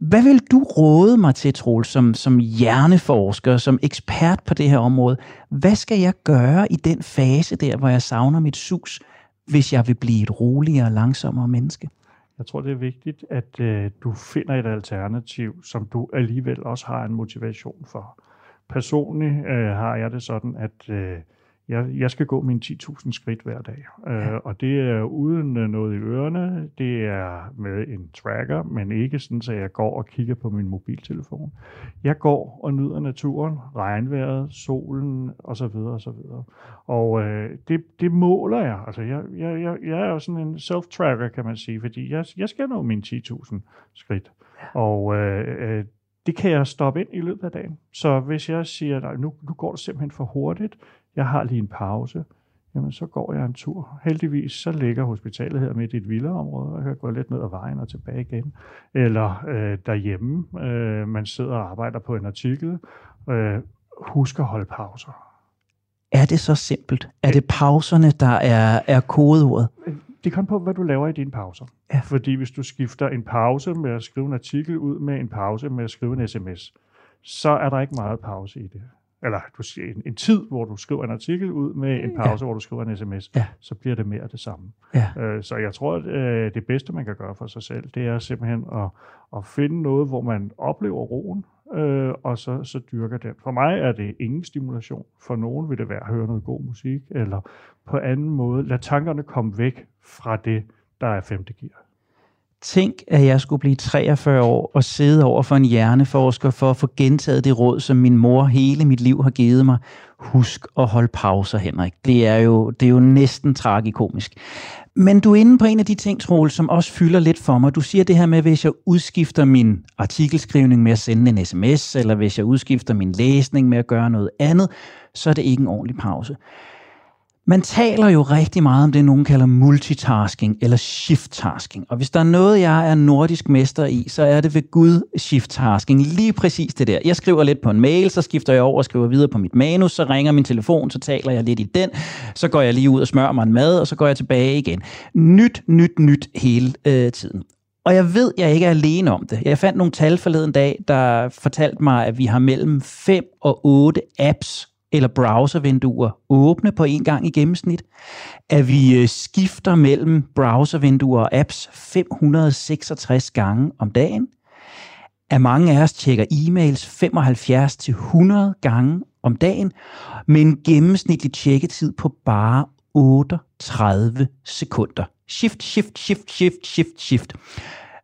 Hvad vil du råde mig til, Troel, som, som hjerneforsker, som ekspert på det her område? Hvad skal jeg gøre i den fase der, hvor jeg savner mit sus, hvis jeg vil blive et roligere og langsommere menneske? Jeg tror, det er vigtigt, at øh, du finder et alternativ, som du alligevel også har en motivation for. Personligt øh, har jeg det sådan, at øh, jeg, jeg skal gå mine 10.000 skridt hver dag. Øh, ja. Øh, og det er uden øh, noget i ørerne. Det er med en tracker, men ikke sådan, at jeg går og kigger på min mobiltelefon. Jeg går og nyder naturen, regnvejret, solen osv. osv. Og øh, det, det måler jeg. Altså, jeg, jeg, jeg, jeg er jo sådan en self-tracker, kan man sige, fordi jeg, jeg skal nå mine 10.000 skridt. Og øh, øh, det kan jeg stoppe ind i løbet af dagen. Så hvis jeg siger, at nu, nu går det simpelthen for hurtigt, jeg har lige en pause, jamen så går jeg en tur. Heldigvis så ligger hospitalet her midt i et villaområde, og jeg kan gå lidt ned ad vejen og tilbage igen. Eller øh, derhjemme, øh, man sidder og arbejder på en artikel. Øh, husk at holde pauser. Er det så simpelt? Er det pauserne, der er, er kodeordet? Det kommer på, hvad du laver i dine pauser. Ja. Fordi hvis du skifter en pause med at skrive en artikel ud med en pause med at skrive en sms, så er der ikke meget pause i det eller du siger, en, en tid, hvor du skriver en artikel ud med en pause, ja. hvor du skriver en sms, ja. så bliver det mere det samme. Ja. Øh, så jeg tror, at øh, det bedste, man kan gøre for sig selv, det er simpelthen at, at finde noget, hvor man oplever roen, øh, og så, så dyrker den. For mig er det ingen stimulation. For nogen vil det være at høre noget god musik, eller på anden måde lad tankerne komme væk fra det, der er femte gear. Tænk, at jeg skulle blive 43 år og sidde over for en hjerneforsker for at få gentaget det råd, som min mor hele mit liv har givet mig. Husk at holde pauser, Henrik. Det er jo, det er jo næsten tragikomisk. Men du er inde på en af de ting, Troel, som også fylder lidt for mig. Du siger det her med, hvis jeg udskifter min artikelskrivning med at sende en sms, eller hvis jeg udskifter min læsning med at gøre noget andet, så er det ikke en ordentlig pause. Man taler jo rigtig meget om det, nogen kalder multitasking eller shift-tasking. Og hvis der er noget, jeg er nordisk mester i, så er det ved Gud shift-tasking. Lige præcis det der. Jeg skriver lidt på en mail, så skifter jeg over og skriver videre på mit manus, så ringer min telefon, så taler jeg lidt i den, så går jeg lige ud og smører mig en mad, og så går jeg tilbage igen. Nyt, nyt, nyt hele øh, tiden. Og jeg ved, jeg ikke er alene om det. Jeg fandt nogle tal forleden dag, der fortalte mig, at vi har mellem 5 og 8 apps eller browservinduer åbne på en gang i gennemsnit, at vi øh, skifter mellem browservinduer og apps 566 gange om dagen, at mange af os tjekker e-mails 75-100 gange om dagen, med en gennemsnitlig tjekketid på bare 38 sekunder. Shift, shift, shift, shift, shift, shift.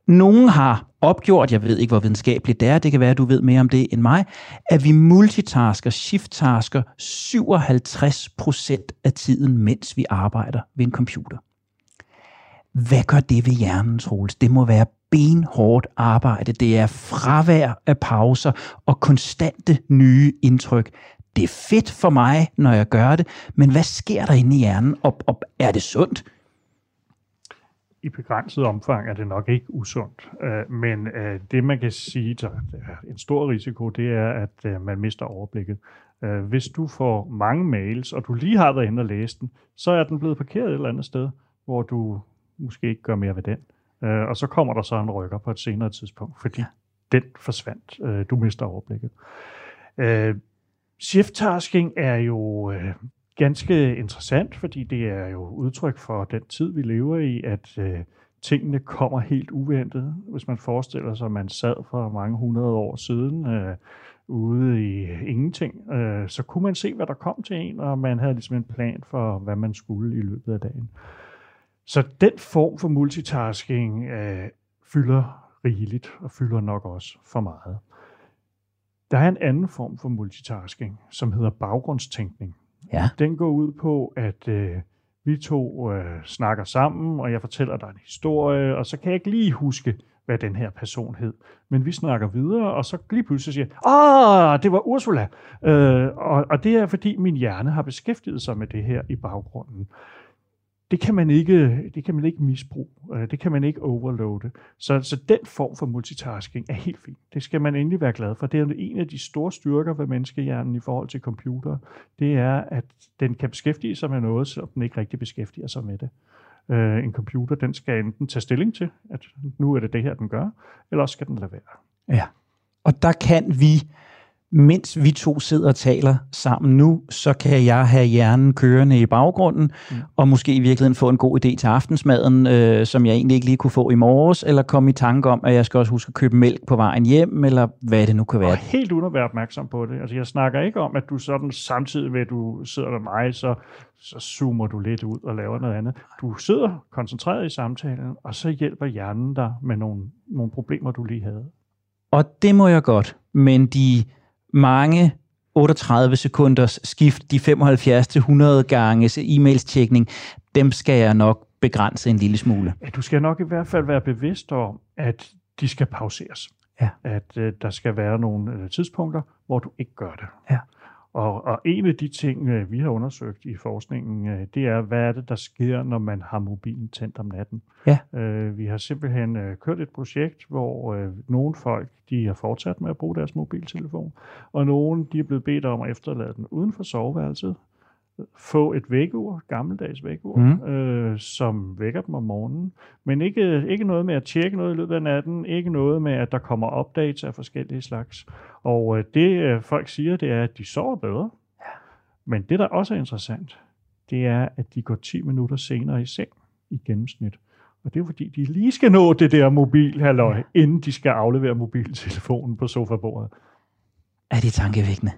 Nogle har opgjort, jeg ved ikke, hvor videnskabeligt det er, det kan være, at du ved mere om det end mig, at vi multitasker, shift-tasker 57% af tiden, mens vi arbejder ved en computer. Hvad gør det ved hjernen, Troels? Det må være benhårdt arbejde. Det er fravær af pauser og konstante nye indtryk. Det er fedt for mig, når jeg gør det, men hvad sker der inde i hjernen? Og, og er det sundt? I begrænset omfang er det nok ikke usundt. Øh, men øh, det, man kan sige, der er en stor risiko, det er, at øh, man mister overblikket. Hvis du får mange mails, og du lige har været inde og læst den, så er den blevet parkeret et eller andet sted, hvor du måske ikke gør mere ved den. Og så kommer der så en rykker på et senere tidspunkt, fordi ja. den forsvandt. Du mister overblikket. Shift-tasking er jo ganske interessant, fordi det er jo udtryk for den tid, vi lever i, at øh, tingene kommer helt uventet. Hvis man forestiller sig, at man sad for mange hundrede år siden øh, ude i ingenting, øh, så kunne man se, hvad der kom til en, og man havde ligesom en plan for, hvad man skulle i løbet af dagen. Så den form for multitasking øh, fylder rigeligt, og fylder nok også for meget. Der er en anden form for multitasking, som hedder baggrundstænkning. Ja. Den går ud på, at øh, vi to øh, snakker sammen, og jeg fortæller dig en historie, og så kan jeg ikke lige huske, hvad den her person hed. Men vi snakker videre, og så lige pludselig siger ah, det var Ursula. Øh, og, og det er, fordi min hjerne har beskæftiget sig med det her i baggrunden det kan man ikke, det kan man ikke misbruge. Øh, det kan man ikke overloade. Så, så den form for multitasking er helt fint. Det skal man endelig være glad for. Det er en af de store styrker ved menneskehjernen i forhold til computer. Det er, at den kan beskæftige sig med noget, som den ikke rigtig beskæftiger sig med det. Øh, en computer, den skal enten tage stilling til, at nu er det det her, den gør, eller også skal den lade være. Ja, og der kan vi mens vi to sidder og taler sammen nu, så kan jeg have hjernen kørende i baggrunden, mm. og måske i virkeligheden få en god idé til aftensmaden, øh, som jeg egentlig ikke lige kunne få i morges, eller komme i tanke om, at jeg skal også huske at købe mælk på vejen hjem, eller hvad det nu kan være. Og helt uden at være opmærksom på det. Altså jeg snakker ikke om, at du sådan samtidig med, at du sidder med mig, så, så zoomer du lidt ud og laver noget andet. Du sidder koncentreret i samtalen, og så hjælper hjernen dig med nogle, nogle problemer, du lige havde. Og det må jeg godt, men de mange 38 sekunders skift, de 75 til 100 gange e-mails tjekning, dem skal jeg nok begrænse en lille smule. Ja, du skal nok i hvert fald være bevidst om, at de skal pauseres. Ja. At uh, der skal være nogle uh, tidspunkter, hvor du ikke gør det. Ja. Og, og en af de ting, uh, vi har undersøgt i forskningen, uh, det er, hvad er det, der sker, når man har mobilen tændt om natten. Ja. Uh, vi har simpelthen uh, kørt et projekt, hvor nogle folk de har fortsat med at bruge deres mobiltelefon, og nogle de er blevet bedt om at efterlade den uden for soveværelset, få et vækkeur, gammeldags vækkeur, mm. øh, som vækker dem om morgenen. Men ikke, ikke noget med at tjekke noget i løbet af natten, ikke noget med, at der kommer updates af forskellige slags. Og øh, det øh, folk siger, det er, at de sover bedre. Ja. Men det, der også er interessant, det er, at de går 10 minutter senere i seng i gennemsnit. Og det er fordi, de lige skal nå det der mobil, halløj, inden de skal aflevere mobiltelefonen på sofabordet. Er det tankevækkende?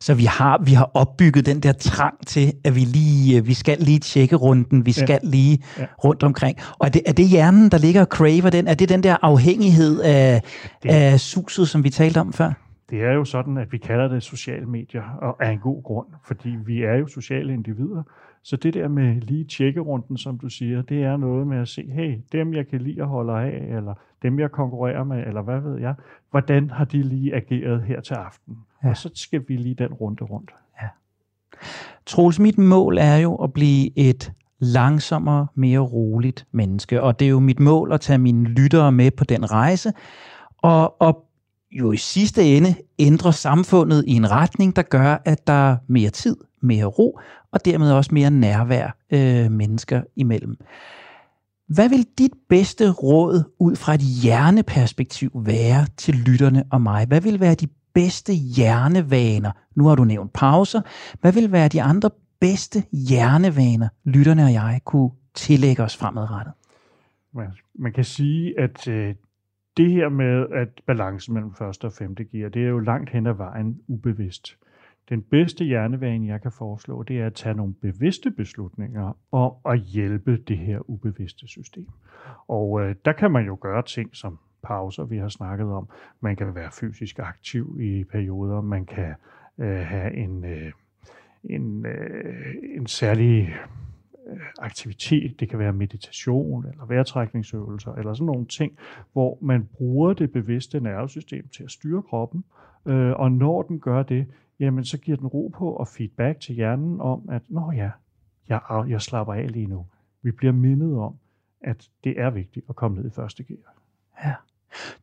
Så vi har, vi har opbygget den der trang til, at vi lige vi skal lige tjekke runden, vi skal ja. lige ja. rundt omkring. Og er det, er det hjernen, der ligger og craver den? Er det den der afhængighed af, det, af suset, som vi talte om før? Det er jo sådan, at vi kalder det sociale medier, og er en god grund, fordi vi er jo sociale individer. Så det der med lige tjekkerunden, som du siger, det er noget med at se, hey, dem jeg kan lide at holde af, eller dem jeg konkurrerer med, eller hvad ved jeg, hvordan har de lige ageret her til aften? Ja. Og så skal vi lige den runde rundt. Ja. Troels, mit mål er jo at blive et langsommere, mere roligt menneske, og det er jo mit mål at tage mine lyttere med på den rejse, og, og jo i sidste ende ændre samfundet i en retning, der gør, at der er mere tid, mere ro, og dermed også mere nærvær øh, mennesker imellem. Hvad vil dit bedste råd ud fra et hjerneperspektiv være til lytterne og mig? Hvad vil være de bedste hjernevaner? Nu har du nævnt pauser. Hvad vil være de andre bedste hjernevaner, lytterne og jeg kunne tillægge os fremadrettet? Man kan sige, at øh, det her med at balancen mellem første og femte gear, det er jo langt hen ad vejen ubevidst. Den bedste hjernevane, jeg kan foreslå, det er at tage nogle bevidste beslutninger om at hjælpe det her ubevidste system. Og øh, der kan man jo gøre ting som pauser, vi har snakket om. Man kan være fysisk aktiv i perioder. Man kan øh, have en, øh, en, øh, en særlig øh, aktivitet. Det kan være meditation eller vejrtrækningsøvelser eller sådan nogle ting, hvor man bruger det bevidste nervesystem til at styre kroppen. Øh, og når den gør det, jamen så giver den ro på og feedback til hjernen om, at nå ja, jeg, jeg slapper af lige nu. Vi bliver mindet om, at det er vigtigt at komme ned i første gear. Ja.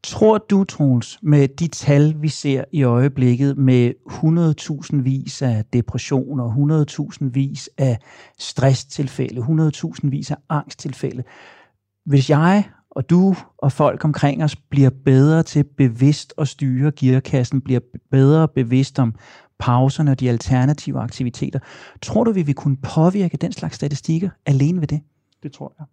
Tror du, Troels, med de tal, vi ser i øjeblikket, med 100.000 vis af depressioner, 100.000 vis af stresstilfælde, 100.000 vis af angsttilfælde, hvis jeg og du og folk omkring os bliver bedre til bevidst at styre gearkassen, bliver bedre bevidst om pauserne og de alternative aktiviteter, tror du, vi vil kunne påvirke den slags statistikker alene ved det? Det tror jeg.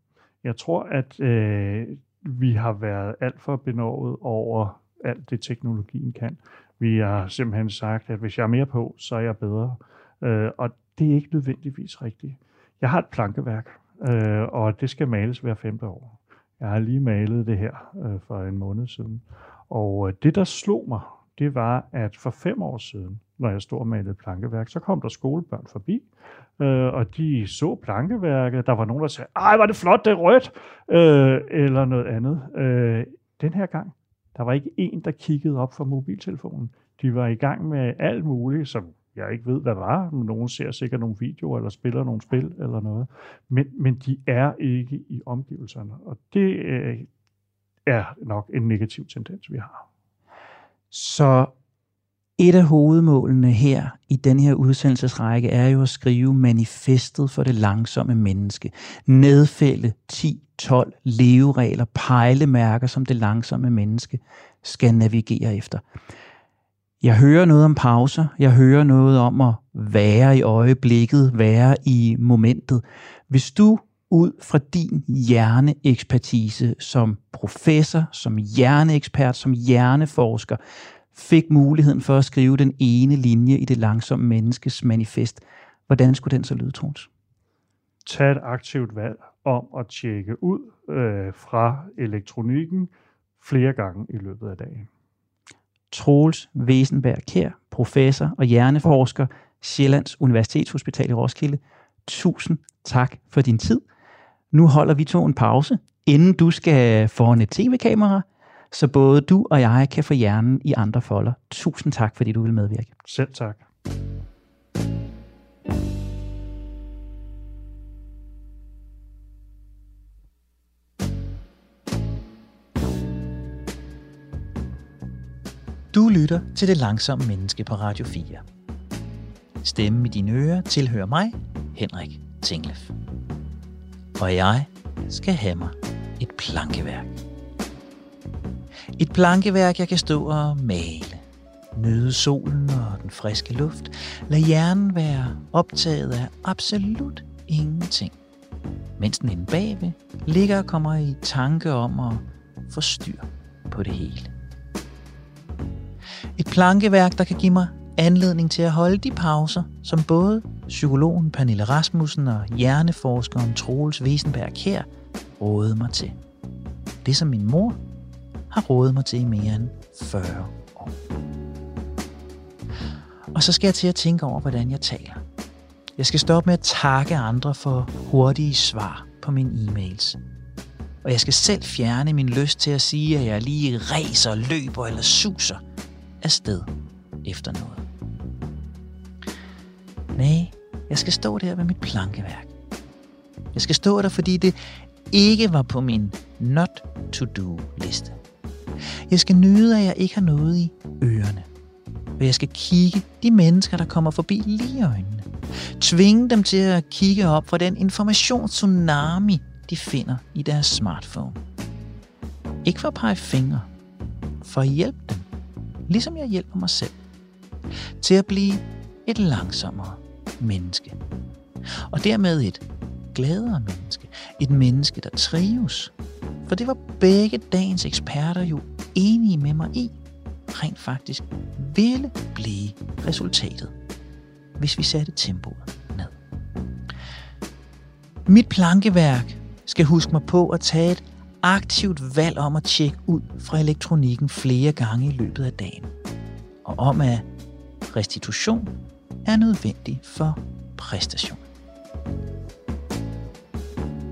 Jeg tror, at øh, vi har været alt for benovet over alt det, teknologien kan. Vi har simpelthen sagt, at hvis jeg er mere på, så er jeg bedre. Øh, og det er ikke nødvendigvis rigtigt. Jeg har et plankeværk, øh, og det skal males hver femte år. Jeg har lige malet det her øh, for en måned siden. Og øh, det, der slog mig, det var, at for fem år siden, når jeg stod og malede plankeværk, så kom der skolebørn forbi, øh, og de så plankeværket. Der var nogen, der sagde, ej, var det flot, det er rødt, øh, eller noget andet. Øh, Den her gang, der var ikke en, der kiggede op for mobiltelefonen. De var i gang med alt muligt, som jeg ikke ved, hvad var. Nogen ser sikkert nogle videoer, eller spiller nogle spil, eller noget. Men, men de er ikke i omgivelserne. Og det øh, er nok en negativ tendens, vi har. Så et af hovedmålene her i den her udsendelsesrække er jo at skrive manifestet for det langsomme menneske. Nedfælde 10-12 leveregler, pejlemærker, som det langsomme menneske skal navigere efter. Jeg hører noget om pauser. Jeg hører noget om at være i øjeblikket, være i momentet. Hvis du ud fra din hjerneekspertise som professor, som hjerneekspert, som hjerneforsker, fik muligheden for at skrive den ene linje i det langsomme menneskes manifest, hvordan skulle den så lyde, Troels? Tag et aktivt valg om at tjekke ud øh, fra elektronikken flere gange i løbet af dagen. Troels Wesenberg Kær, professor og hjerneforsker, Sjællands Universitetshospital i Roskilde. Tusind tak for din tid. Nu holder vi to en pause, inden du skal foran et tv-kamera, så både du og jeg kan få hjernen i andre folder. Tusind tak, fordi du vil medvirke. Selv tak. Du lytter til Det Langsomme Menneske på Radio 4. Stemmen i dine ører tilhører mig, Henrik Tinglef. Og jeg skal have mig et plankeværk. Et plankeværk, jeg kan stå og male. Nyde solen og den friske luft. Lad hjernen være optaget af absolut ingenting. Mens den inde bagved ligger og kommer i tanke om at få styr på det hele. Et plankeværk, der kan give mig anledning til at holde de pauser, som både psykologen Pernille Rasmussen og hjerneforskeren Troels Wesenberg her rådede mig til. Det som min mor har rådet mig til i mere end 40 år. Og så skal jeg til at tænke over, hvordan jeg taler. Jeg skal stoppe med at takke andre for hurtige svar på mine e-mails. Og jeg skal selv fjerne min lyst til at sige, at jeg lige racer, løber eller suser afsted efter noget. Nej, jeg skal stå der ved mit plankeværk. Jeg skal stå der, fordi det ikke var på min not to do liste. Jeg skal nyde, at jeg ikke har noget i ørerne. Og jeg skal kigge de mennesker, der kommer forbi lige i øjnene. Tvinge dem til at kigge op for den informationstsunami, de finder i deres smartphone. Ikke for at pege fingre, for at hjælpe dem, ligesom jeg hjælper mig selv, til at blive et langsommere menneske. Og dermed et gladere menneske. Et menneske, der trives. For det var begge dagens eksperter jo enige med mig i, rent faktisk ville blive resultatet, hvis vi satte tempoet ned. Mit plankeværk skal huske mig på at tage et aktivt valg om at tjekke ud fra elektronikken flere gange i løbet af dagen. Og om at restitution er nødvendig for præstation.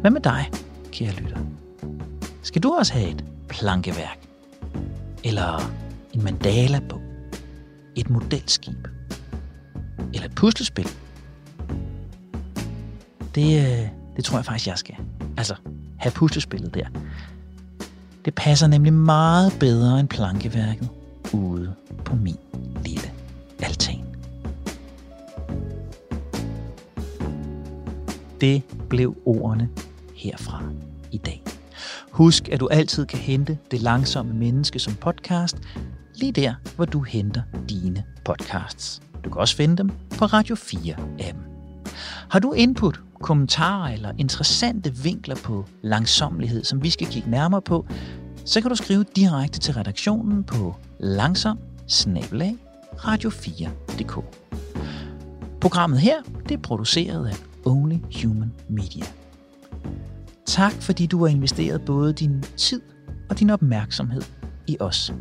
Hvad med dig, kære lytter? Skal du også have et plankeværk? Eller en mandala på? Et modelskib? Eller et puslespil? Det, øh, det tror jeg faktisk, jeg skal. Altså, have puslespillet der. Det passer nemlig meget bedre end plankeværket ude på min Det blev ordene herfra i dag. Husk, at du altid kan hente Det Langsomme Menneske som podcast, lige der, hvor du henter dine podcasts. Du kan også finde dem på Radio 4-appen. Har du input, kommentarer eller interessante vinkler på langsomlighed, som vi skal kigge nærmere på, så kan du skrive direkte til redaktionen på langsom radio4.dk. Programmet her det er produceret af Only Human Media. Tak fordi du har investeret både din tid og din opmærksomhed i os.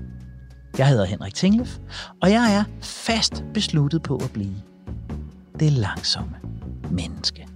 Jeg hedder Henrik Tinglef, og jeg er fast besluttet på at blive det langsomme menneske.